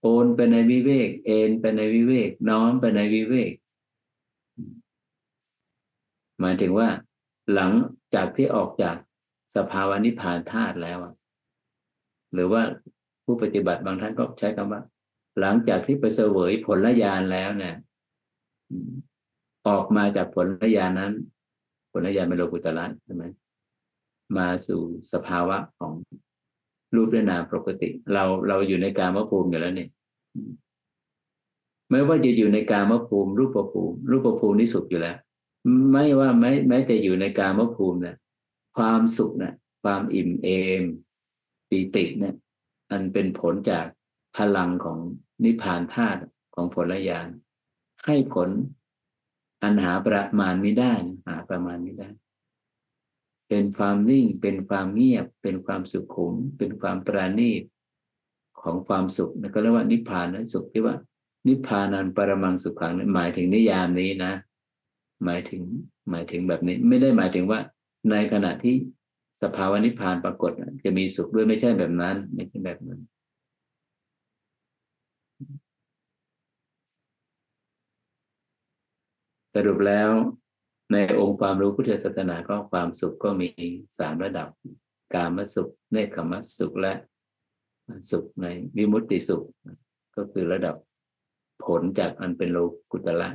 โอนไปในวิเวก เอนไปในวิเวก น้อมไปในวิเวก หมายถึงว่าหลังจากที่ออกจากสภาวะนิพพานธาตุแล้ว หรือว่าผู้ปฏิบัติบางท่านก็ใช้คำว่า หลังจากที่ไปเสวยผลญาณแล้วเนี่ย ออกมาจากผลญาณนั้น ผลญาณเป็นโลกุตระใช่ไหมมาสู่สภาวะของรูปด้วยนามปกติ เราเราอยู่ในการมภูมิอยู่แล้วเนี่ยไม่ว่าจะอยู่ในการมภูมิ รูปภูมิ รูปภูมินี่สุขอยู่แล้ว ไม่ว่าแม้แม้จะอยู่ในการมภูมิเนี่ยความสุขเนี่ยความอิ่มเอมปีติเนี่ยอันเป็นผลจากพลังของนิพพานธาตุของผลญาณให้ผลอันหาประมาณไม่ได้ หาประมาณไม่ได้ เป็นความนิ่งเป็นความเงียบ เป็นความสุขขุม เป็นความปราณีตของความสุขนะก็เรียกว่านิพพานนั้นสุขที่ว่า นิพพานันปรมังสุขขังหมายถึงนิยามนี้นะ หมายถึงหมายถึงแบบนี้ ไม่ได้หมายถึงว่า ในขณะที่สภาวะนิพพานปรากฏจะมีสุขด้วยไม่ใช่แบบนั้น ไม่ใช่แบบนั้นสรุปแล้วในองค์ความรู้พุทธศาสนาก็ความสุขก็มีสามระดับ กามสุข เนคขมสุขและสุขในวิมุตติสุข ก็คือระดับผลจากอันเป็นโลกุตละ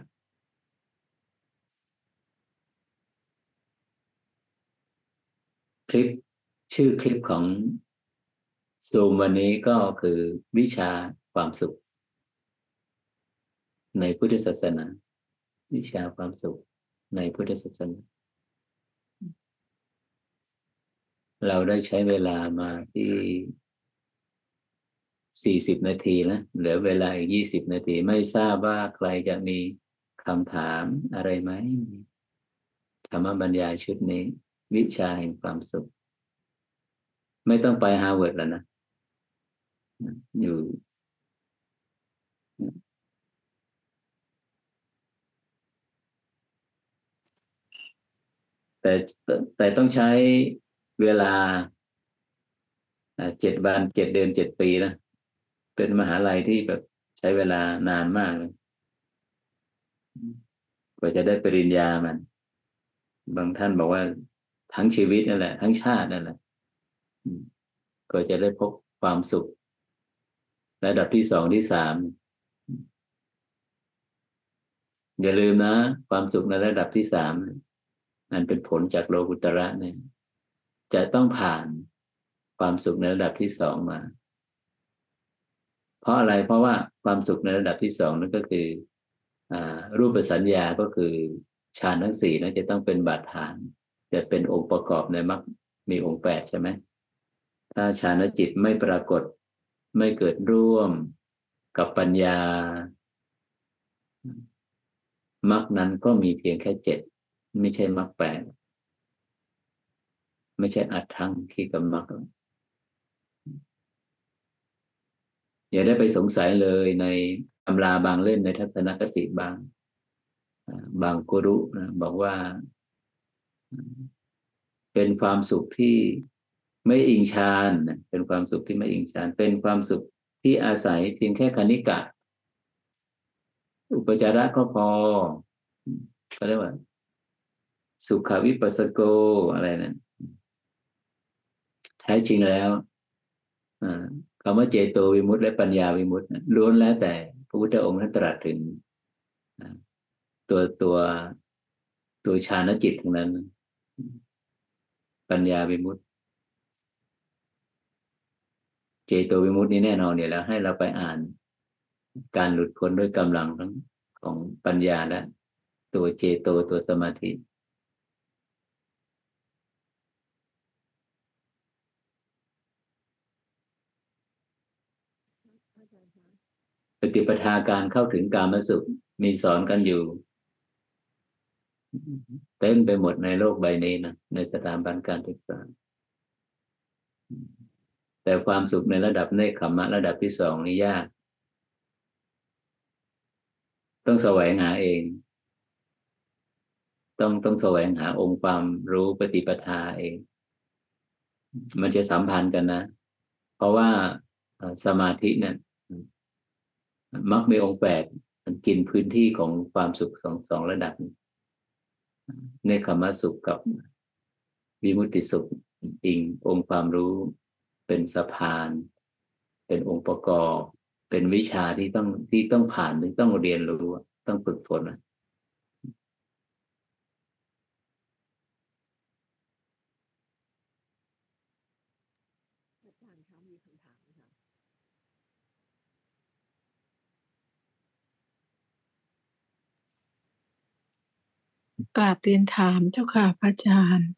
คลิปชื่อคลิปของซูมวันนี้ก็คือวิชาความสุข ในพุทธศาสนา วิชาความสุขในพุทธศาสนา เราได้ใช้เวลามาที่สี่สิบนาทีนะเหลือเวลาอีกยี่สิบนาที ไม่ทราบว่าใครจะมีคำถามอะไรไหมธรรมบรรยายชุดนี้ วิชาแห่งความสุข ไม่ต้องไปฮาร์วาร์ดแล้วนะอยู่แต่แต่ต้องใช้เวลาเจ็ดวันเจ็ดเดือนเจ็ดปีนะเป็นมหาลัยที่แบบใช้เวลานานมากเลยกว่าจะได้ปริญญามัน บางท่านบอกว่า ทั้งชีวิตนั่นแหละ ทั้งชาตินั่นแหละก็จะได้พบความสุข ระดับที่สองที่สามอย่าลืมนะ ความสุขในระดับที่สามนั่นเป็นผลจากโลกุตระเนี่ยจะต้องผ่านความสุขในระดับที่สองมา เพราะอะไรเพราะว่าความสุขในระดับที่สองนั่นก็คืออรูปสัญญาก็คือฌานทั้งสี่นั้นจะต้องเป็นบาดฐาน จะเป็นองค์ประกอบในมรรคมีองค์แปดใช่ไหมถ้าฌานจิตไม่ปรากฏไม่เกิดร่วมกับปัญญามรรคนั้นก็มีเพียงแค่เจ็ดไม่ใช่มรรคแปดไม่ใช่อัดทั้งที่กับมรรคอย่าได้ไปสงสัยเลยในตำราบางเล่นในทัศนคติบาง บางกุรุนะบอกว่า เป็นความสุขที่ไม่อิงฌานเป็นความสุขที่ไม่อิงฌานเป็นความสุขที่อาศัยเพียงแค่คณิกะ อุปจาระก็พอเขาเรียกว่า สุขวิปัสสโกอะไรนะั่นแท้จริงแล้วคำว่าเจโตวิมุตต์และปัญญาวิมุตต์ล้วนแล้วแต่พระพุทธองค์นั้นตรัสถึงตัวตัวตัวฌานจิตทั้งนั้น ปัญญาวิมุตต์เจโตวิมุตต์นี้แน่นอนเนี่ยแล้ว ให้เราไปอ่านการหลุดพ้นด้วยกำลังทั้งของปัญญาและ ตัวเจโตตัวสมาธิปฏิปทาการเข้าถึงการมสุขมีสอนกันอยู่ เต็มไปหมดในโลกใบนี้นะในสถาบันการศึกษา แต่ความสุขในระดับเนคขมะระดับที่สองนี่ยาก ต้องแสวงหาเอง ต้องต้องแสวงหาองค์ความรู้ปฏิปทาเอง มันจะสัมพันธ์กันนะ เพราะว่าสมาธิเนี่ยมักมีองค์แปดมันกินพื้นที่ของความสุขสองสองระดับ ในคำว่าสุขกับวิมุติสุขอิงองค์ความรู้เป็นสะพาน เป็นองค์ประกอบ เป็นวิชาที่ต้องที่ต้องผ่านที่ต้องเรียนรู้ต้องฝึกฝน กราบเรียนถามเจ้าค่ะพระอาจารย์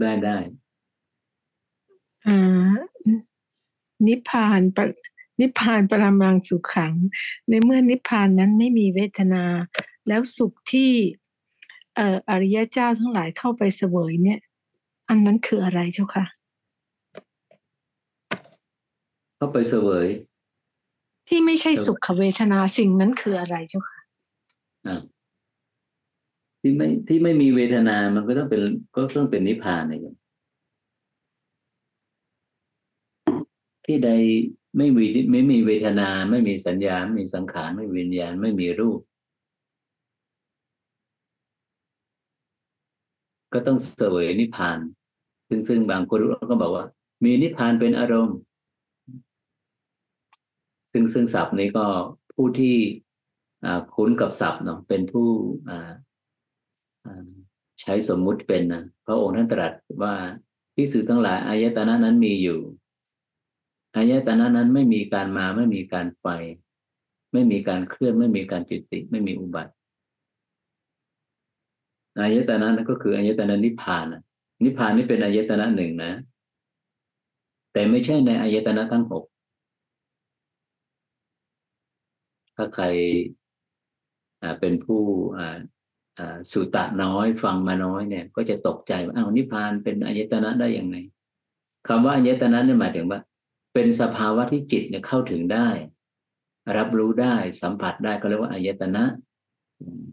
ได้ได้อ่านิพพานปนิพพานปรมังสุขขัง ในเมื่อนิพพานนั้นไม่มีเวทนา แล้วสุขที่เอ่ออริยเจ้าทั้งหลายเข้าไปเสวยเนี่ย อันนั้นคืออะไรเจ้าค่ะ เข้าไปเสวย ที่ไม่ใช่สุขเวทนาสิ่งนั้นคืออะไรเจ้าค่ะ ที่ไม่ที่ไม่มีเวทนา มันก็ต้องเป็นก็ต้องเป็นนิพพานนะโยมที่ใดไม่มีไม่มีเวทนา ไม่มีสัญญาไม่มีสังขารไม่มีวิญญาณไม่มีรูป ก็ต้องเสวยนิพพาน ซึ่งซึ่งบางคนก็บอกว่า มีนิพพานเป็นอารมณ์ ซึ่งซึ่งศัพท์นี้ก็ผู้ที่คุ้นกับศัพท์เนาะเป็นผู้ ใช้สมมุติเป็นนะพระองค์ท่านตรัสว่าพิสูจทั้งหลายอายตนะนั้นมีอยู่อายตนะนั้นไม่มีการมาไม่มีการไป ไม่มีการเคลื่อน ไม่มีการจุติ ไม่มีอุบัติอายตนะนั้นก็คืออายตนะนิพพานนะนิพพานนี่เป็นอายตนะหนึ่งนะ แต่ไม่ใช่ในอายตนะทั้งหกถ้าใครเป็นผู้ สุตะน้อยฟังมาน้อยเนี่ย ก็จะตกใจว่าอ้าวนิพพานเป็นอายตนะได้ยังไงคำว่าอายตนะเนี่ยหมายถึงว่า เป็นสภาวะที่จิตเนี่ยเข้าถึงได้ รับรู้ได้สัมผัสได้ก็เรียกว่าอายตนะอืม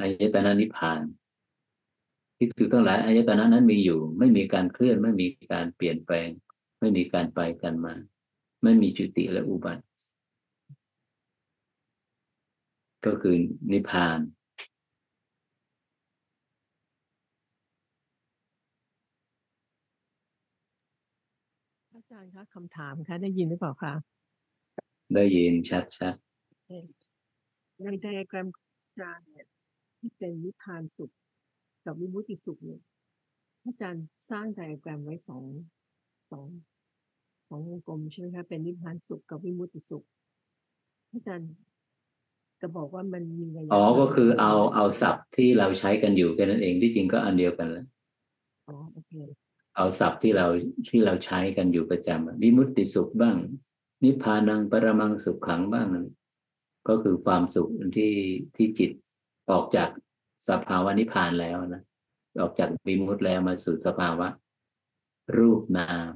อายตนะนิพพานที่คือทั้งหลายอายตนะนั้นมีอยู่ ไม่มีการเคลื่อนไม่มีการเปลี่ยนแปลง ไม่มีการไปกันมา ไม่มีจุติและอุบัติ ก็คือนิพพาน อาจารย์คะคำถามคะได้ยินหรือเปล่าคะได้ยินชัดชัดในไดอะแกรมอาจารย์เนี่ยที่เป็นนิพพานสุขกับวิมุตติสุขเนี่ยอาจารย์สร้างไดอะแกรมไว้สองสองสองวงกลมใช่ไหมคะเป็นนิพพานสุขกับวิมุตติสุขอาจารย์ จะบอกว่ามันมีระยะอ๋อก็คือวลเอาเอาศัพท์ที่เราใช้กันอยู่แค่นั้นเองที่จริงก็อันเดียวกันแหล้วอ๋อโอเคเอาศัพท์ที่เราที่เราใช้กันอยู่ประจำอะวิมุตติสุขบ้าง นิพพานังปรมังสุขขังบ้างนั่นก็คือความสุขที่ที่จิตออกจากสภาวะนิพพานแล้วนะออกจากวิมุตติแล้วมาสู่สภาวะ รูปนาม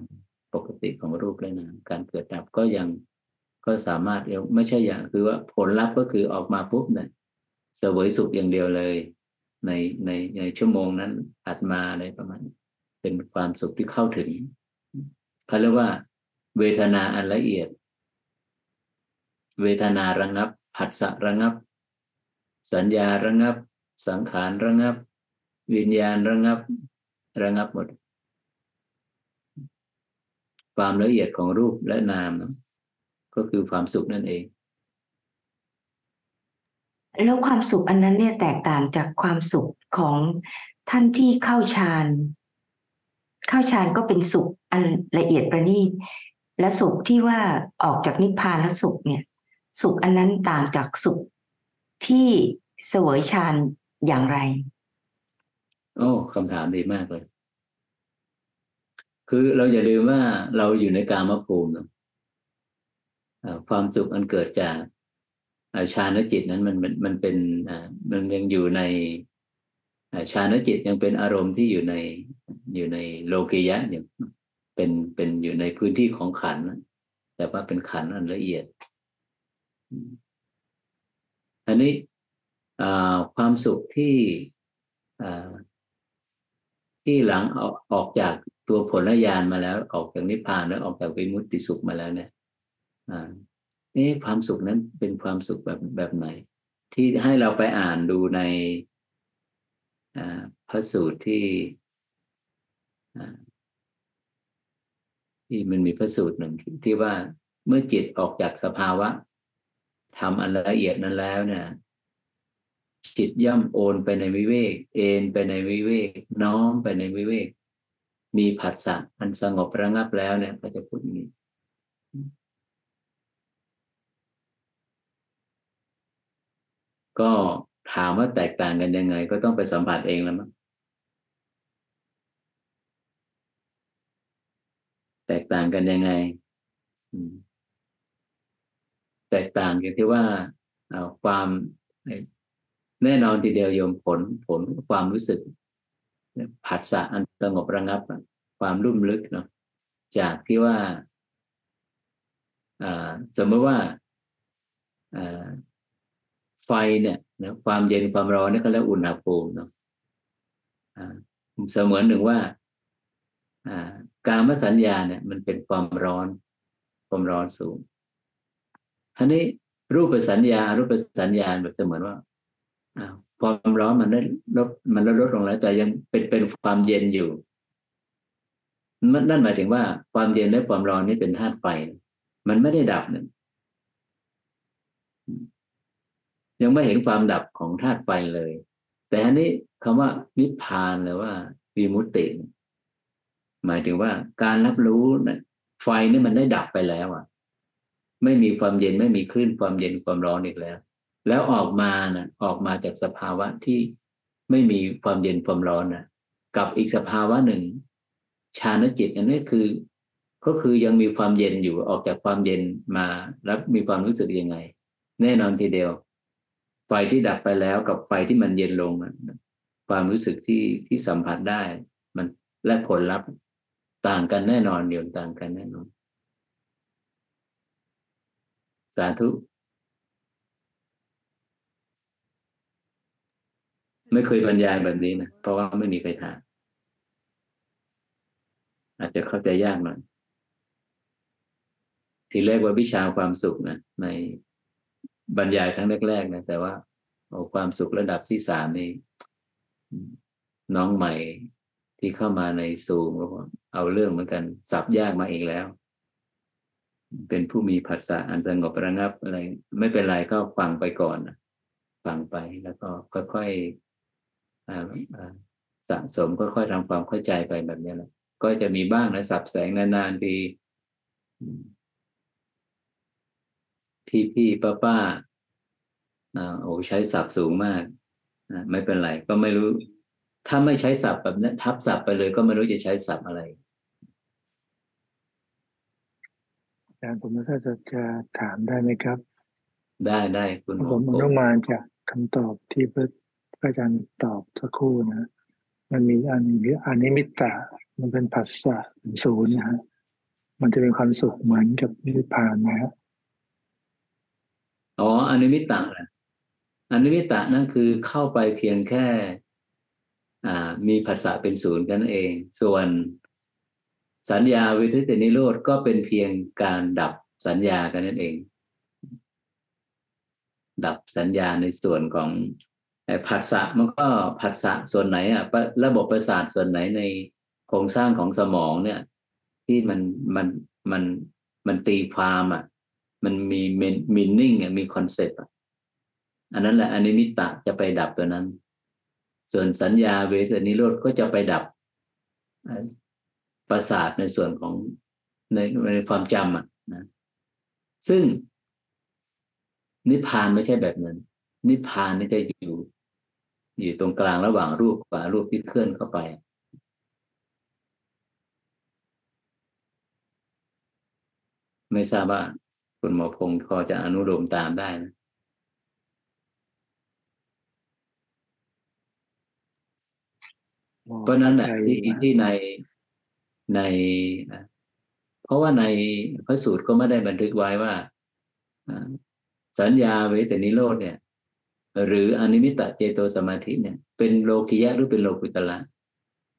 ปกติของรูปและนามการเกิดดับก็ยัง ก็สามารถเดียวไม่ใช่อย่างคือว่าผลลัพธ์ก็คือออกมาปุ๊บเนี่ยเสวยสุขอย่างเดียวเลย ในในในชั่วโมงนั้นถัดมาอะไรประมาณนี้เป็นความสุขที่เข้าถึงเขาเรียกว่า เวทนาอันละเอียด เวทนาระงับผัสสะระงับ สัญญาระงับ สังขารระงับ วิญญาณระงับ ระงับหมด ความละเอียดของรูปและนามนะ ก็คือความสุขนั่นเอง แล้วความสุขอันนั้นเนี่ยแตกต่างจากความสุขของท่านที่เข้าฌานเข้าฌานก็เป็นสุขอันละเอียดประณีตและสุขที่ว่าออกจากนิพพานแล้วสุขเนี่ย สุขอันนั้นต่างจากสุขที่เสวยฌานอย่างไร โอ้คำถามดีมากเลย คือเราอย่าลืมว่าเราอยู่ในกามภูมิเนอะอ่า ความสุขอันเกิดจากอ่าฌานจิตนั้นมันมันมันเป็นมันยังอยู่ในอ่าฌานจิตยังเป็นอารมณ์ที่อยู่ในอยู่ในโลกิยะอยู่เป็นเป็นอยู่ในพื้นที่ของขันนะแต่ว่าเป็นขันอันละเอียด อันนี้ความสุขที่ที่หลังออกออกจากตัวผลญาณมาแล้ว ออกจากนิพพานแล้วออกจากวิมุตติสุขมาแล้วเนี่ย อ่าเอ๊ะความสุขนั้นเป็นความสุขแบบแบบไหน ที่ให้เราไปอ่านดูในพระสูตรที่ที่มันมีพระสูตรหนึ่งที่ว่าเมื่อจิตออกจากสภาวะทำอันละเอียดนั้นแล้วเนี่ยจิตย่อมโอนไปในวิเวก เอนไปในวิเวก น้อมไปในวิเวก มีผัสสะอันสงบระงับแล้วเนี่ยก็จะพูดอย่างนี้ ก็ถามว่าแตกต่างกันยังไง ก็ต้องไปสัมผัสเองแล้วมั้งแตกต่างกันยังไงแตกต่างอย่างที่ว่าความแน่นอนทีเดียวโยมผลผลความรู้สึกผัสสะอันสงบระงับ ความรุ่มลึกเนาะจากที่ว่าสมมติว่า ไฟเนี่ยนะความเย็นความร้อนนี่ก็เรียกอุณหภูมิเนาะอ่าเสมือนหนึ่งว่าอ่าการมสัญญาเนี่ย มันเป็นความร้อน ความร้อนสูงอันนี้รูปสัญญา รูปสัญญาแบบเสมือนว่าอ่าความร้อนมันได้ลดมันลดลดลงแล้ว แต่ยังเป็นเป็นความเย็นอยู่นั่นนั่นหมายถึงว่าความเย็นและความร้อนนี่เป็นธาตุไฟ มันไม่ได้ดับเนี่ย ยังไม่เห็นความดับของธาตุไฟเลย แต่อันนี้คำว่านิพพานหรือว่าวิมุตติ หมายถึงว่าการรับรู้นะไฟนี่มันได้ดับไปแล้วอะ ไม่มีความเย็นไม่มีคลื่นความเย็นความร้อนอีกแล้ว แล้วออกมานะออกมาจากสภาวะที่ไม่มีความเย็นความร้อนนะกับอีกสภาวะหนึ่งฌานจิต อันนี้คือ ก็คือยังมีความเย็นอยู่ออกจากความเย็นมาแล้วมีความรู้สึกยังไง แน่นอนทีเดียว ฟที่ดับไปแล้วกับไฟที่มันเย็นลงความรู้สึกที่ที่สัมผัสได้ มันและผลลัพธ์ต่างกันแน่นอนเดียวต่างกันแน่นอน สาธุ ไม่เคยบรรยายแบบนี้นะ เพราะว่าไม่มีใครถามอาจจะเข้าใจยากหน่อยทีแรกว่าวิชาความสุขนะใน บรรยายครั้งแรกๆนะแต่ว่าโอ้ความสุขระดับที่สามนี่น้องใหม่ที่เข้ามาในซูมเอาเรื่องเหมือนกันสับยากมาอีกแล้ว เป็นผู้มีภาษาอันสงบระงับอะไร ไม่เป็นไรก็ฟังไปก่อนฟังไปแล้วก็ค่อยๆสะสมค่อยๆทำความเข้าใจไปแบบนี้แหละก็จะมีบ้างนะสับแสงนานๆที พี่พี่ป้าป้าๆอ่าโอ้ใช้ศัพท์สูงมากอ่าไม่เป็นไร ก็ไม่รู้ ถ้าไม่ใช้ศัพท์แบบนี้ทับศัพท์ไปเลย ก็ไม่รู้จะใช้ศัพท์อะไรอาจารย์ผมไม่ทราบจะจะถามได้ไหมครับ ได้ได้คุณหมผอมคองนุมานจากคำตอบที่พระพระอาจารย์ตอบสักครู่นะมันมีอันหรืออนิมิตตะมันเป็นผัสสะเป็นศูนย์นะฮะมันจะเป็นความสุขเหมือนกับนิพพานนะฮะ อ๋ออนิมิตตะนะอนิมิตตะนั่นคือเข้าไปเพียงแค่ อ่า มีภาษาเป็นศูนย์กันเอง ส่วนสัญญาเวทยิตนิโรธก็เป็นเพียงการดับสัญญากันนั่นเอง ดับสัญญาในส่วนของไอ้ผัสสะมันก็ผัสสะส่วนไหนอะปะระบบประสาทส่วนไหนในโครงสร้างของสมองเนี่ย ที่มันมันมันมันตีความอะ มันมี meaning มี concept อะอันนั้นแหละอนิมิตตะจะไปดับตัวนั้น ส่วนสัญญาเวทยิตนิโรธก็จะไปดับประสาทในส่วนของในในความจำอะนะซึ่ง นิพพานไม่ใช่แบบนั้น นิพพานนี่จะอยู่ อยู่ตรงกลางระหว่างรูปกับรูปที่เคลื่อนเข้าไปไม่ทราบว่า คุณหมอพงศ์พอจะอนุโลมตามได้นะเพราะนั้นแหละที่ที่ในในอะเพราะว่าในพระสูตรก็ไม่ได้บันทึกไว้ว่าอ่าสัญญาเวทนิโรธเนี่ย หรืออนิมิตตเจโตสมาธิเนี่ย เป็นโลกิยะหรือเป็นโลกุตละ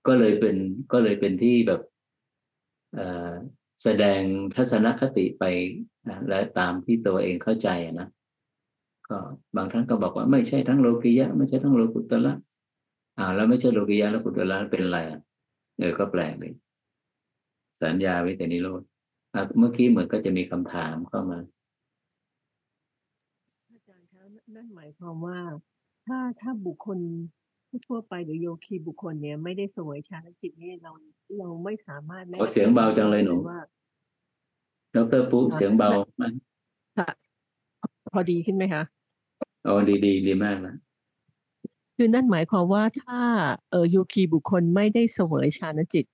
ก็เลยเป็นก็เลยเป็นที่แบบ เอ่อ แสดงทัศนคติไปนะและตามที่ตัวเองเข้าใจนะก็บางท่านก็บอกว่าไม่ใช่ทั้งโลกิยะ ไม่ใช่ทั้งโลกุตละอ่าแล้วไม่ใช่โลกิยะแล้วกุตละเป็นอะไรอะเออก็แปลกเลยสัญญาวิเตนิโรธเมื่อกี้เหมือนก็จะมีคำถามเข้ามาอาจารย์คะนั่นหมายความว่า ถ้าถ้าบุคคล ทั่วไปหรือโยคีบุคคลเนี่ยไม่ได้เสวยฌานจิตเนี่ยเราเราไม่สามารถแน่ขอเสียงเบาจังเลยหนูว่าดรปุ๊เสียงเบาค่ะพอดีขึ้นไหมคะอ๋อดีดีดีมากนะคือนั่นหมายความว่าถ้าเออโยคีบุคคลไม่ได้เสวยฌานจิต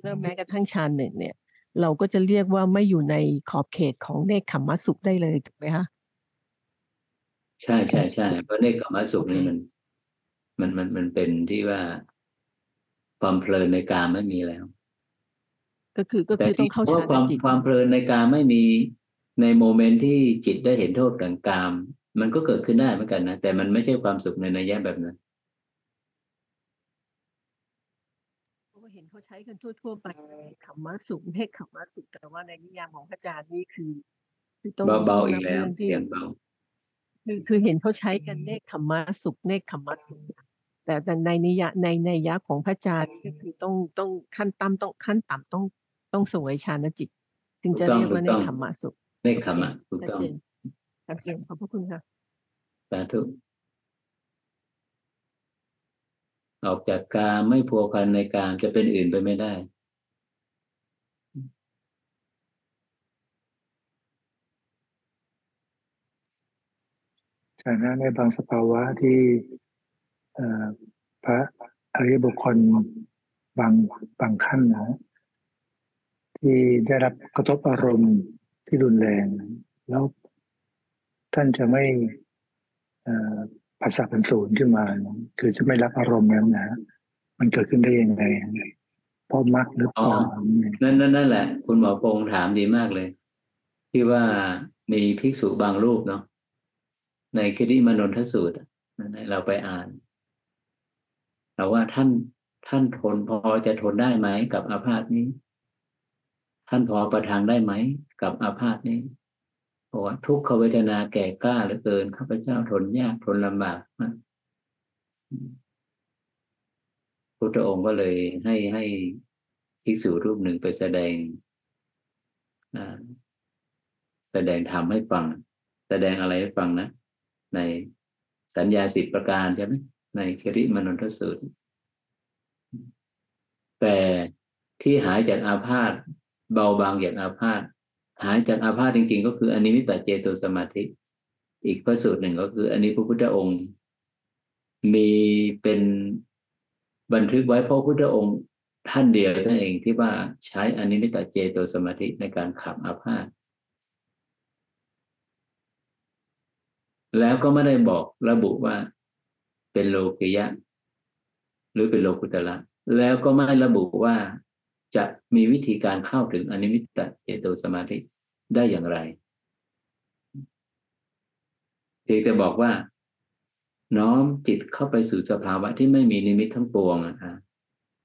เริ่มแม้กระทั่งฌานหนึ่งเนี่ย เราก็จะเรียกว่าไม่อยู่ในขอบเขตของเนคขมมสุขได้เลยถูกไหมคะใช่ใช่ใช่เพราะเนกขมสุขนี่มัน มันมันมันเป็นที่ว่าความเพลินในกามไม่มีแล้ว ก็คือก็แต่คือต้อที่งเข้าเพราะฌานความจิตความเพลินในกามไม่มีในโมเมนต์ที่จิตได้เห็นโทษของกาม มันก็เกิดขึ้นได้เหมือนกันนะแต่มันไม่ใช่ความสุขในนัยยะแบบนั้นเพราะว่าเห็นเขาใช้กันทั่วๆไปขมมสุขเนคขมมสุขแต่ว่าในนิยามของพระอาจารย์นี่คือคือต้องเบาต้เบาองอีนักบแล้วเรื่องที่เสียงเบาในคือคือเห็นเขาใช้กันเนคขมมะสุขเนคขมมะสุข แต่แต่ในนิยะในในยะของพระอาจารย์ก็คือต้องต้องขั้นต่ำต้องขั้นต่ำต้องต้องเสวยฌานจิต ถึงจะถูกต้องเรียกว่าถูเนกต้คองขมมะสุขในคำอะถูกชัดต้องเจนชัดเจนขอบพระคุณค่ะสาธุออกจากกามไม่พัวพันในกามจะเป็นอื่นไปไม่ได้ฉะนั้นในบางสภาวะที่เอ่อ พระอริยบุคคลบางบางขั้นนะ ที่ได้รับกระทบอารมณ์ที่รุนแรง แล้วท่านจะไม่ภาษาเป็นศูนย์ขึ้นมา คือจะไม่รับอารมณ์นั้นนะ มันเกิดขึ้นได้ยังไงเพราะมักหรือเปล่านั่นนั่นนั่นแหละ คุณหมอพงษ์ถามดีมากเลย ที่ว่ามีภิกษุบางรูปเนาะในคิริมนนทสูตรอะนั่นแหละเราไปอ่าน เราว่าท่านท่านทนพอจะทนได้ไหมกับอาพาธนี้ ท่านพอประทังได้ไหมกับอาพาธนี้เพราะว่าทุกขเวทนาแก่กล้าเหลือเกินข้าพเจ้าทนยากทนลำบากมากพุทธองค์ก็เลยให้ให้ภิกษุรูปหนึ่งไปแสดงแสดงธรรมให้ฟัง แสดงอะไรให้ฟังนะ ในสัญญาสิบประการใช่ไหม ในคริมนนทสูตร แต่ที่หายจากอาพาธเบาบางจากอาพาธหายจากอาพาธจริง ๆ ก็คืออนิมิตตเจโตสมาธิ อีกพระสูตรหนึ่งก็คืออันนี้พระพุทธองค์ มีเป็นบันทึกไว้พระพุทธองค์ท่านเดียวท่านเองที่ว่าใช้อนิมิตตเจโตสมาธิในการขับอาพาธแล้วก็ไม่ได้บอกระบุว่า เป็นโลกิยะ หรือเป็นโลกุตระแล้วก็ไม่ระบุว่าจะมีวิธีการเข้าถึงอนิมิตตเจโตสมาธิได้อย่างไรเพียงแต่บอกว่า น้อมจิตเข้าไปสู่สภาวะที่ไม่มีนิมิตทั้งปวงอะคะ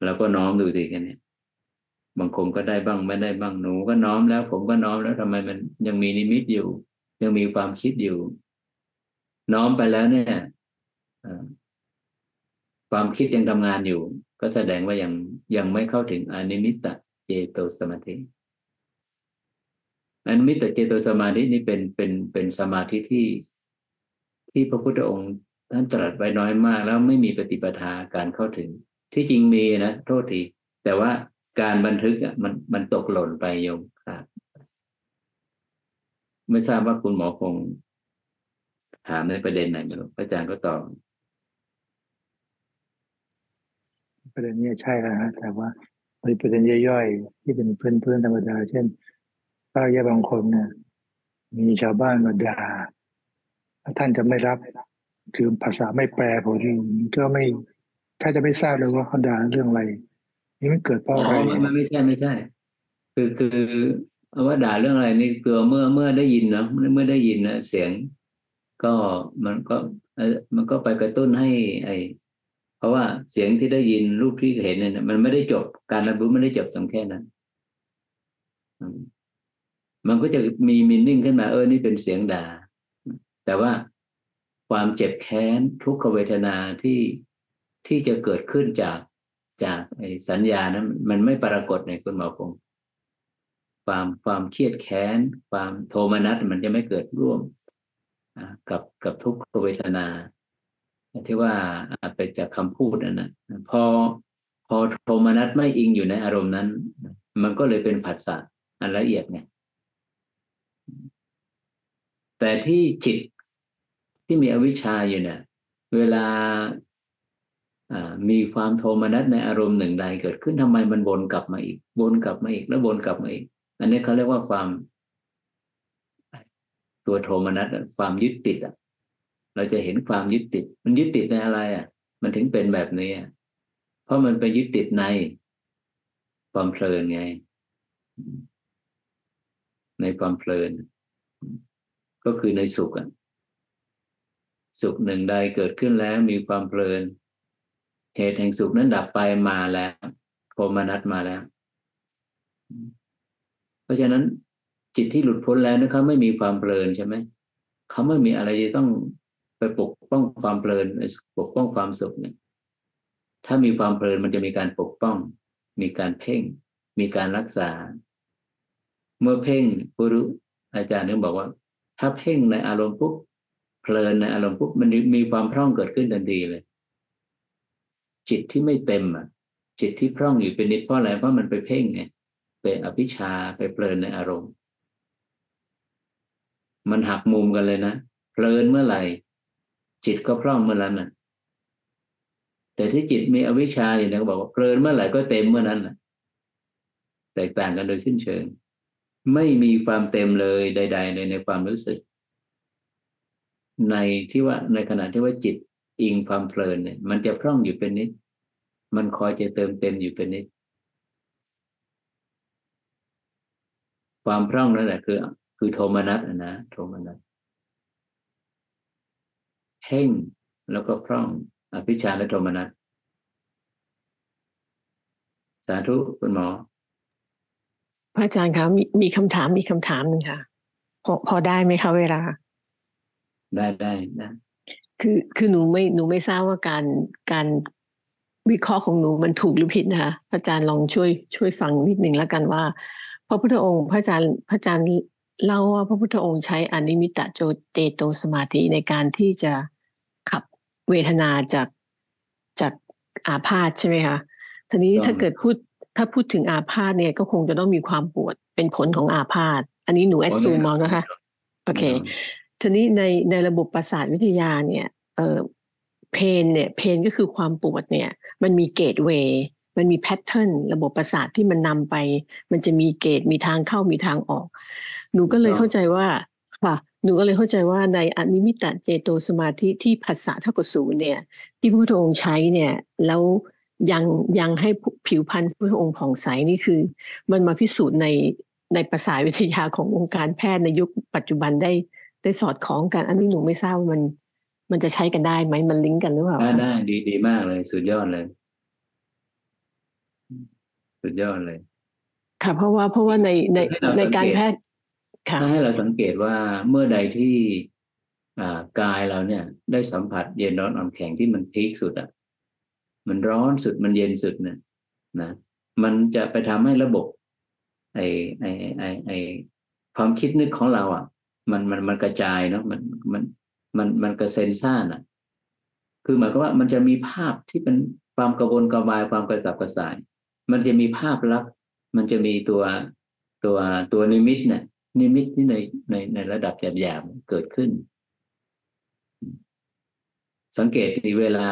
แล้วก็น้อมดูสิกันเนี่ยบางคนก็ได้บ้างไม่ได้บ้างหนูก็น้อมแล้ว ผมก็น้อมแล้วทำไมมันยังมีนิมิตอยู่ ยังมีความคิดอยู่ น้อมไปแล้วเนี่ย ความคิดยังทำงานอยู่ ก็แสดงว่ายังยังไม่เข้าถึงอนิมิตตเจโตสมาธิอนิมิตตเจโตสมาธินี่เป็นเป็นเป็นสมาธิที่ที่พระพุทธองค์ท่านตรัสไว้น้อยมาก แล้วไม่มีปฏิปทาการเข้าถึง ที่จริงมีนะโทษทีแต่ว่าการบันทึกอะมันมันตกหล่นไปโยมครับไม่ทราบว่าคุณหมอคงถามในประเด็นไหนไม่รู้อาจารย์ก็ตอบ ประเด็นนี้ใช่แล้วฮะแต่ว่ามีประเด็นย่อยๆที่เป็นเพื่อนๆธรรมดา เช่นป้าแย่บางคนเนี่ยมีชาวบ้านมาด่าถ้าท่านจะไม่รับคือภาษาไม่แปลพอดีก็ไม่ถ้าจะไม่ทราบเลยว่าเขาด่าเรื่องอะไร นี่มันเกิดเพอ๋ราะอะไรไม่ไม่ไม่ใช่ไม่ใช่ คือคือเอาว่าด่าเรื่องอะไรนี่คือเมื่อเมื่อได้ยินเนาะเมื่อได้ยินนะเสียง ก็มันก็มันก็ไปกระตุ้นให้ ไอ ราะว่าเสียงที่ได้ยินรูปที่เห็นเนี่ยมันไม่ได้จบการรับรู้ไม่ได้จบตรงแค่นั้น มันก็จะมีมินนิ่งขึ้นมาเออนี่เป็นเสียงด่า แต่ว่าความเจ็บแค้นทุกขเวทนาที่ที่จะเกิดขึ้นจากจากไอ้สัญญานั้นมันไม่ปรากฏในคุณหมอคงความความเครียดแค้น ความโทมนัสมันจะไม่เกิดร่วมกับกับทุกขเวทนา ที่ว่าไปจากคำพูดน่ะพอพอโทมนัสไม่อิงอยู่ในอารมณ์นั้น มันก็เลยเป็นผัสสะอันละเอียดไงแต่ที่จิตที่มีอวิชชาอยู่เนี่ย เวลามีความโทมนัสในอารมณ์หนึ่งใดเกิดขึ้นทำไมมันวนกลับมาอีกวนกลับมาอีก แล้ววนกลับมาอีก อันนี้เขาเรียกว่าความ ตัวโทมนัสความยึดติดอะ เราจะเห็นความยึดติด มันยึดติดในอะไรอะ มันถึงเป็นแบบนี้ เพราะมันไปยึดติดในความเพลินไง ในความเพลิน ก็คือในสุขอะสุขหนึ่งใดเกิดขึ้นแล้วมีความเพลิน เหตุแห่งสุขนั้นดับไปมาแล้วโทมนัสมาแล้ว เพราะฉะนั้นจิตที่หลุดพ้นแล้วนะครับไม่มีความเพลินใช่ไหมเขาไม่มีอะไรจะต้อง ไปปกป้องความเพลินปกป้องความสุขเนี่ยถ้ามีความเพลินมันจะมีการปกป้อง มีการเพ่ง มีการรักษา เมื่อเพ่งผู้รู้อาจารย์นึกบอกว่า ถ้าเพ่งในอารมณ์ปุ๊บเพลินในอารมณ์ปุ๊บมันมีความพร่องเกิดขึ้นทันทีเลย จิตที่ไม่เต็มอะ จิตที่พร่องอยู่เป็นนิดเพราะอะไรเพราะมันไปเพ่งไงไปอภิชาไปเพลินในอารมณ์ มันหักมุมกันเลยนะเพลินเมื่อไหร่ จิตก็พร่องเมื่อนั้นน่ะแต่ที่จิตมีอวิชชาอย่างนี้ก็บอกว่าเพลินเมื่อไหร่ก็เต็มเมื่อนั้นน่ะแตกต่างกันโดยสิ้นเชิง ไม่มีความเต็มเลยใด ๆ ในในความรู้สึก ในที่ว่าในขณะที่ว่าจิตอิงความเพลินเนี่ยมันจะพร่องอยู่เป็นนิด มันคอยจะเติมเต็มอยู่เป็นนิด ความพร่องนั่นแหละคือ คือโทมนัสนะโทมนัส เพ่งแล้วก็พร่องอภิชาและโทมนัสสาธุคุณหมอ พระอาจารย์คะมีมีคำถามมีคำถามหนึ่งค่ะ พอพอได้ไหมคะเวลา ได้ได้นะคือคือหนูไม่หนูไม่ทราบว่าการการวิเคราะห์ของหนูมันถูกหรือผิดนะคะพระอาจารย์ลองช่วยช่วยฟังนิดหนึ่งแล้วกันว่า พระพุทธองค์ พระอาจารย์พระอาจารย์เล่าว่าพระพุทธองค์ใช้อนิมิตะโจเตโตสมาธิในการที่จะขับ เวทนาจากจากอาพาธใช่ไหมคะทีนี้ถ้าเกิดพูดถ้าพูดถึงอาพาธเนี่ยก็คงจะต้องมีความปวดเป็นผลของอาพาธอันนี้หนูแอดซูมมองนะคะ โอเค ทีนี้ในในระบบประสาทวิทยาเนี่ยเอ่อเพนเนี่ยเพนก็คือความปวดเนี่ย มันมีเกตเวย์มันมีแพทเทิร์นระบบประสาทที่มันนำไป มันจะมีเกตมีทางเข้ามีทางออก หนูก็เลยเข้าใจว่าค่ะ หนูก็เลยเข้าใจว่าในอนิมิตะเจโตสมาธิที่ภาษาเท่ากับศูนย์เนี่ย ที่พระพุทธองค์ใช้เนี่ย แล้วยังยังให้ผิวพรรณพระพุทธองค์ผ่องใสนี่คือ มันมาพิสูจน์ในในภาษาวิทยาของวงการแพทย์ในยุคปัจจุบันได้ได้สอดคล้องกัน อันนี้หนูไม่ทราบว่ามัน มันจะใช้กันได้ไหมมันลิงก์กันหรือเปล่าได้คะได้ดีดีมากเลย สุดยอดเลย สุดยอดเลยค่ะเพราะว่าเพราะว่าในในให้เราในสังเกตการแพทย์ค่ะ ถ้าให้เราสังเกตว่าเมื่อใดที่กายเราเนี่ย ได้สัมผัสเย็นร้อนอ่อนแข็งที่มันพีคสุดอะ มันร้อนสุดมันเย็นสุดเนี่ยนะมันจะไปทำให้ระบบ ไอไอไอไอความคิดนึกของเรา อะ มันมันมันกระจายเนาะมันมันมันมันกระเซ็นซ่านอะ คือหมายความว่ามันจะมีภาพที่เป็นความกระวนกระวายความกระสับกระส่าย มันจะมีภาพลักษณ์มันจะมีตัวตัวตัวนิมิตเนี่ย นิมิตที่ในในในระดับหยาบๆเกิดขึ้น สังเกตดีเวลา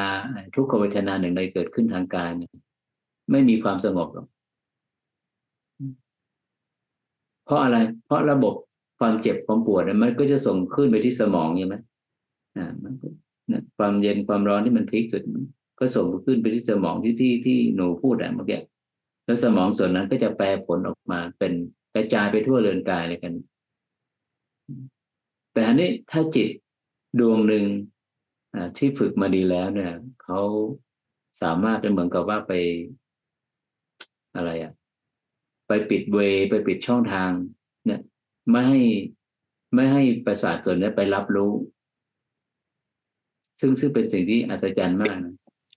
ทุกขเวทนาหนึ่งใดเกิดขึ้นทางกายไม่มีความสงบหรอกเพราะอะไร เพราะระบบความเจ็บความปวดเนี่ยมันก็จะส่งขึ้นไปที่สมองใช่ไหมอ่ามันก็ความเย็นความร้อนที่มันพีคสุดก็ส่งขึ้นไปที่สมองที่ที่ที่หนูพูดอะเมื่อกี้แล้วสมองส่วนนั้นก็จะแปลผลออกมาเป็น กระจายไปทั่วเรือนกายเลยกัน แต่อันนี้ถ้าจิตดวงหนึ่งอ่าที่ฝึกมาดีแล้วเนี่ยเขาสามารถจะเหมือนกับว่าไปอะไรอะไปปิดเวย์ไปปิดช่องทาง เนี่ย ไม่ให้ไม่ให้ประสาทส่วนนี้ไปรับรู้ ซึ่งซึ่งเป็นสิ่งที่อัศจรรย์มากนะ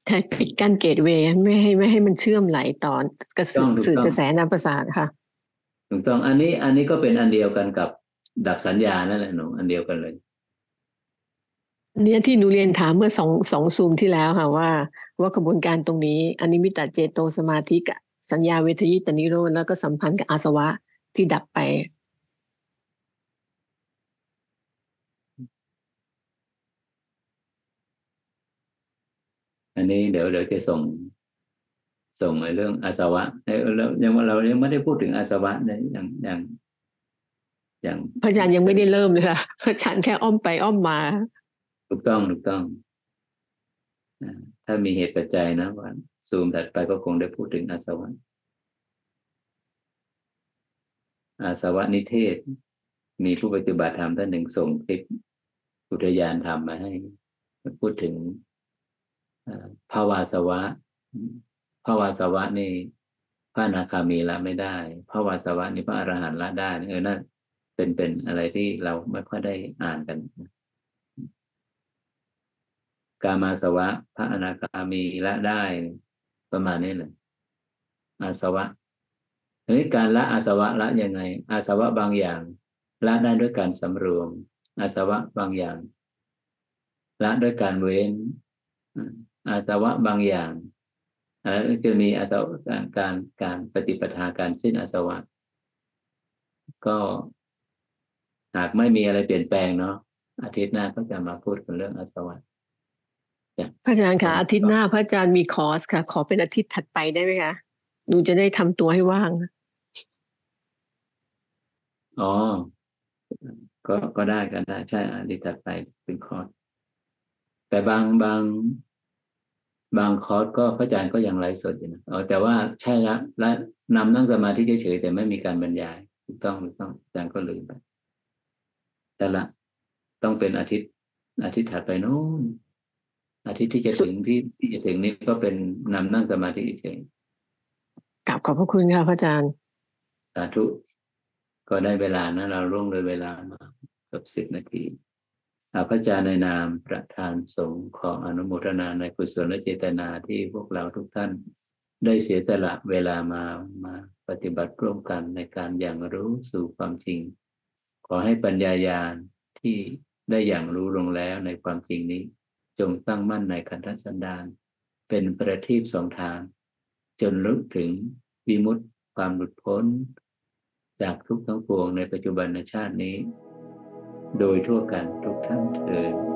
ใช่ปิดกั้นเกตเวย์ไม่ให้ไม่ให้มันเชื่อมไหลต่อ กระสืถูกต้องสื่อถูกต้องกระแสน้ำประสาทค่ะ ถูกต้องอันนี้อันนี้ก็เป็นอันเดียวกันกับดับสัญญานั่นแหละหนูอันเดียวกันเลยเนี่ยที่หนูเรียนถามเมื่อสองสองซูมที่แล้วค่ะว่า ว่ากระบวนการตรงนี้อนิมิตตเจโตสมาธิกับสัญญาเวทยิตานิโรธแล้วก็สัมพันธ์กับอาสวะที่ดับไป อันนี้เดี๋ยวเดี๋ยวจะส่ง ส่งในเรื่องอาสวะเอ้ยแล้วยังว่าเรายังไม่ได้พูดถึงอาสวะเนี่ยอย่างอย่างอย่างพระอาจารย์ยังไม่ได้เริ่มเลยค่ะพระอาจารย์แค่อ้อมไปอ้อมมา ถูกต้องถูกต้องอ่าถ้ามีเหตุปัจจัยนะว่าซูมถัดไปก็คงได้พูดถึงอาสวะอาสวะนิเทศ มีผู้ปฏิบัติธรรมท่านหนึ่งส่งคลิปอุทยานธรรมมาให้ พูดถึงอ่าภาวาสวะ ภาวาสวะนี่พระอนาคามีละไม่ได้ภาวาสวะนี่พระอรหันต์ละได้เออนั่นเป็นเป็นอะไรที่เราไม่ค่อยได้อ่านกันกามาสวะ พระอนาคามีละได้ประมาณนี้เลยอาสวะทีนี้การละอาสวะละยังไง อาสวะบางอย่างละได้ด้วยการสำรวม อาสวะบางอย่างละด้วยการเว้นอาสวะบางอย่าง แล้วจะมีอาสวะการการการปฏิปทาการสิ้นอาสวะ ก็หากไม่มีอะไรเปลี่ยนแปลงเนาะอาทิตย์หน้าก็จะมาพูดกันเรื่องอาสวะพระอาจารย์คะอาทิตย์หน้าพระอาจารย์มีคอร์สค่ะ ขอเป็นอาทิตย์ถัดไปได้ไหมคะหนูจะได้ทำตัวให้ว่างอ๋อ ก็ก็ได้ก็ได้ใช่อาทิตย์ถัดไปเป็นคอร์สแต่บางบาง บางคอร์สก็พระอาจารย์ก็ยังไลฟ์สดอยู่นะอ๋อแต่ว่าใช่ละและนำนั่งสมาธิเฉยๆแต่ไม่มีการบรรยายถูกต้องถูกต้องอาจารย์ก็ลืมไปแต่ละ ต้องเป็นอาทิตย์ อาทิตย์ถัดไปโน้นอาทิตย์ที่จะถึงที่ที่จะถึงนี้ก็เป็นนำนั่งสมาธิเฉยกลับขอบพระคุณค่ะพระอาจารย์ สาธุ ก็ได้เวลานะ เราร่วงเลยเวลามาเกือบสิบนาทีอา พระอาจารย์ในนามประธานสงฆ์ขออนุโมทนาในกุศลเจตนาที่พวกเราทุกท่าน ได้เสียสละเวลามามาปฏิบัติร่วมกันในการอย่างรู้สู่ความจริง ขอให้ปัญญายาณที่ได้อย่างรู้ลงแล้วในความจริงนี้ จงตั้งมั่นในคันธสันดานเป็นประทีปสองทาง จนลึกถึงวิมุตติความหลุดพ้น จากทุกข์ทั้งปวงในปัจจุบันชาตินี้ โดยทั่วกันทุกท่านเถิด